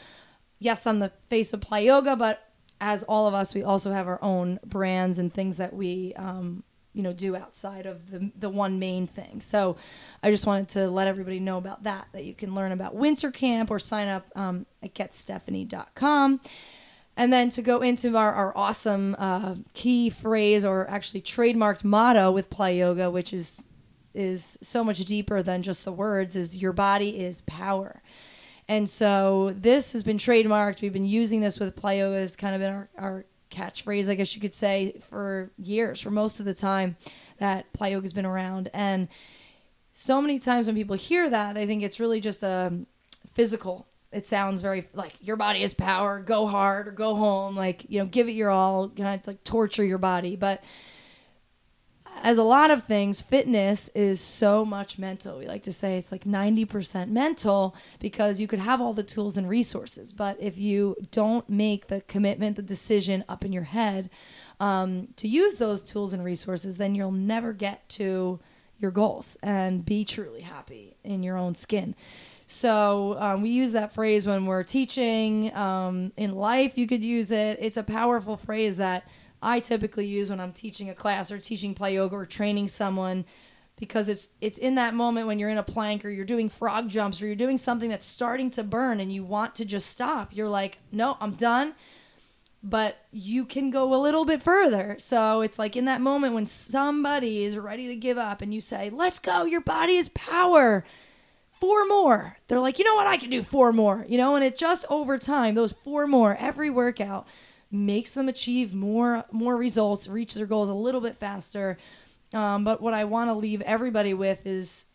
yes, I'm the face of Plyoga, but as all of us, we also have our own brands and things that we um, you know do outside of the the one main thing. So I just wanted to let everybody know about that that you can learn about winter camp or sign up um, at getstephanie.com. And then to go into our, our awesome uh, key phrase or actually trademarked motto with Plyoga, which is is so much deeper than just the words, is your body is power. And so this has been trademarked. We've been using this with Plyoga as kind of been our, our catchphrase, I guess you could say, for years, for most of the time that Plyoga's been around. And so many times when people hear that, they think it's really just a physical. It sounds very like your body is power, go hard or go home, like, you know, give it your all, kind of like torture your body. But as a lot of things, fitness is so much mental. We like to say it's like 90% mental because you could have all the tools and resources. But if you don't make the commitment, the decision up in your head um, to use those tools and resources, then you'll never get to your goals and be truly happy in your own skin. So um, we use that phrase when we're teaching. Um, in life, you could use it. It's a powerful phrase that I typically use when I'm teaching a class or teaching Plyoga or training someone because it's it's in that moment when you're in a plank or you're doing frog jumps or you're doing something that's starting to burn and you want to just stop. You're like, "No, I'm done." But you can go a little bit further. So it's like in that moment when somebody is ready to give up and you say, "Let's go. Your body is power." Four more. They're like, "You know what? I can do four more." You know, and it just over time, those four more every workout makes them achieve more more results, reach their goals a little bit faster. Um, but what I want to leave everybody with is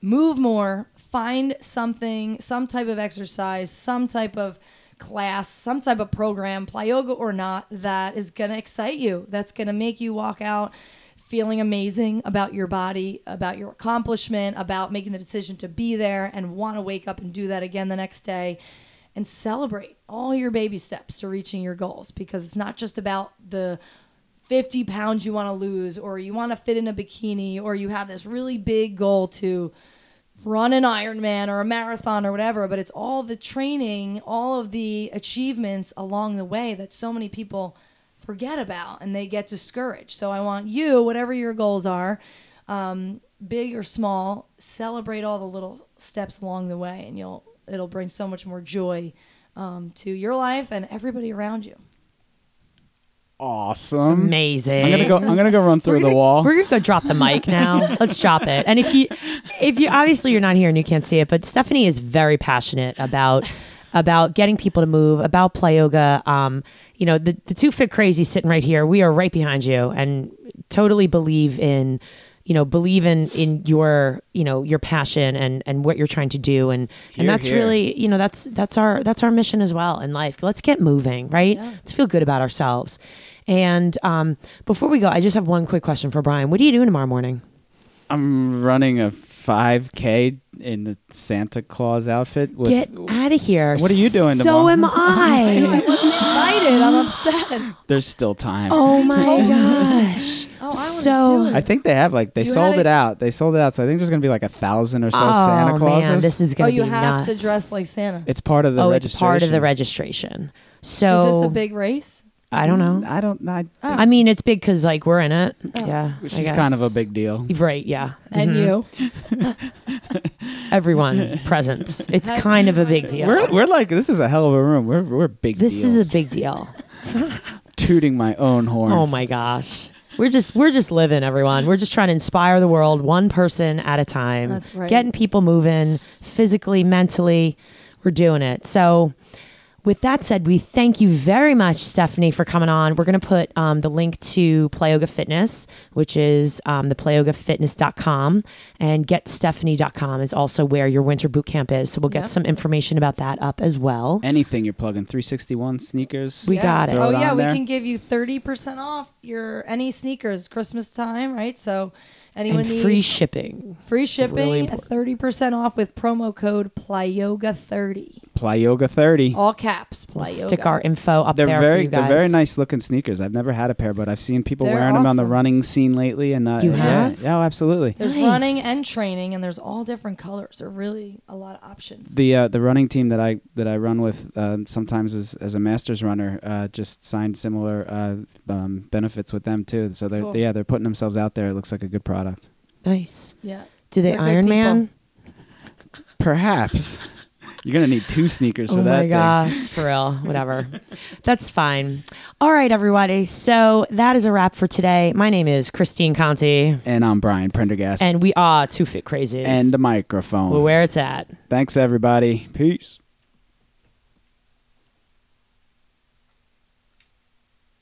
move more, find something, some type of exercise, some type of class, some type of program, Plyoga or not, that is going to excite you, that's going to make you walk out feeling amazing about your body, about your accomplishment, about making the decision to be there and want to wake up and do that again the next day and celebrate all your baby steps to reaching your goals because it's not just about the 50 pounds you want to lose or you want to fit in a bikini or you have this really big goal to run an Ironman or a marathon or whatever, but it's all the training, all of the achievements along the way that so many people forget about and they get discouraged. So I want you, whatever your goals are, um, big or small, celebrate all the little steps along the way and you'll it'll bring so much more joy um, to your life and everybody around you. Awesome. Amazing. I'm gonna go. I'm gonna go run through gonna, the wall. We're gonna go drop the mic now. Let's drop it. And if you, if you obviously you're not here and you can't see it, but Stephanie is very passionate about about getting people to move, about Plyoga. Um, you know, the the two fit crazy sitting right here. We are right behind you and totally believe in you know believe in in your you know your passion and and what you're trying to do and and that's hear. really you know that's that's our that's our mission as well in life let's get moving right Yeah. let's feel good about ourselves and um, before we go i just have one quick question for brian what are you doing tomorrow morning I'm running a 5K in the Santa Claus outfit. With, get out of here What are you doing tomorrow? so tomorrow? am I i wasn't invited. I'm upset. There's still time. oh my gosh Oh, I So- do it. I think they have like they You sold had it a- out. They sold it out. So I think there's gonna be like a thousand or so oh Santa Clauses. man this is oh, gonna you be have to dress like Santa. it's part of the oh registration. it's part of the registration so Is this a big race? I don't know. I don't. I, Oh. I mean, it's big because like we're in it. Yeah, I she's kind of a guess. big deal. Right. Yeah. And Mhm. you. Everyone present. It's Have- kind of a big deal. We're we're like this is a hell of a room. We're we're big. this is a big deal. tooting my own horn. Oh my gosh. We're just we're just living everyone. We're just trying to inspire the world one person at a time. That's right. Getting people moving physically, mentally. We're doing it. So with that said, we thank you very much, Stephanie, for coming on. We're going to put um, the link to Plyoga Fitness, which is um, the plyogafitness.com, and getstephanie.com is also where your winter boot camp is. So we'll get Yep. some information about that up as well. Anything you're plugging 361 sneakers. We got it. Oh it yeah, we there. can give you thirty percent off your any sneakers Christmas time, right? So anyone And needs free shipping. free shipping, important. thirty percent off with promo code Plyoga thirty, Plyoga 30. all caps. We'll Plyoga. stick our info up They're there for very you guys. they're very nice looking sneakers. I've never had a pair, but I've seen people They're wearing them on the running scene lately. And uh, You yeah, have? yeah, oh, absolutely. There's Nice. running and training, and there's all different colors. There are really a lot of options. The uh, the running team that I that I run with um, sometimes as as a masters runner uh, just signed similar uh, um, benefits with them too. So they're Cool. yeah they're putting themselves out there. It looks like a good product. Nice. yeah. Do they They're good Iron Man? Perhaps you're gonna need two sneakers for oh that. Oh that. my thing. gosh, for real. Whatever. That's fine. All right, everybody. So that is a wrap for today. My name is Christine Conti, And I'm Brian Prendergast. and we are Two Fit Crazies. and the microphone. we're where it's at. Thanks everybody. Peace.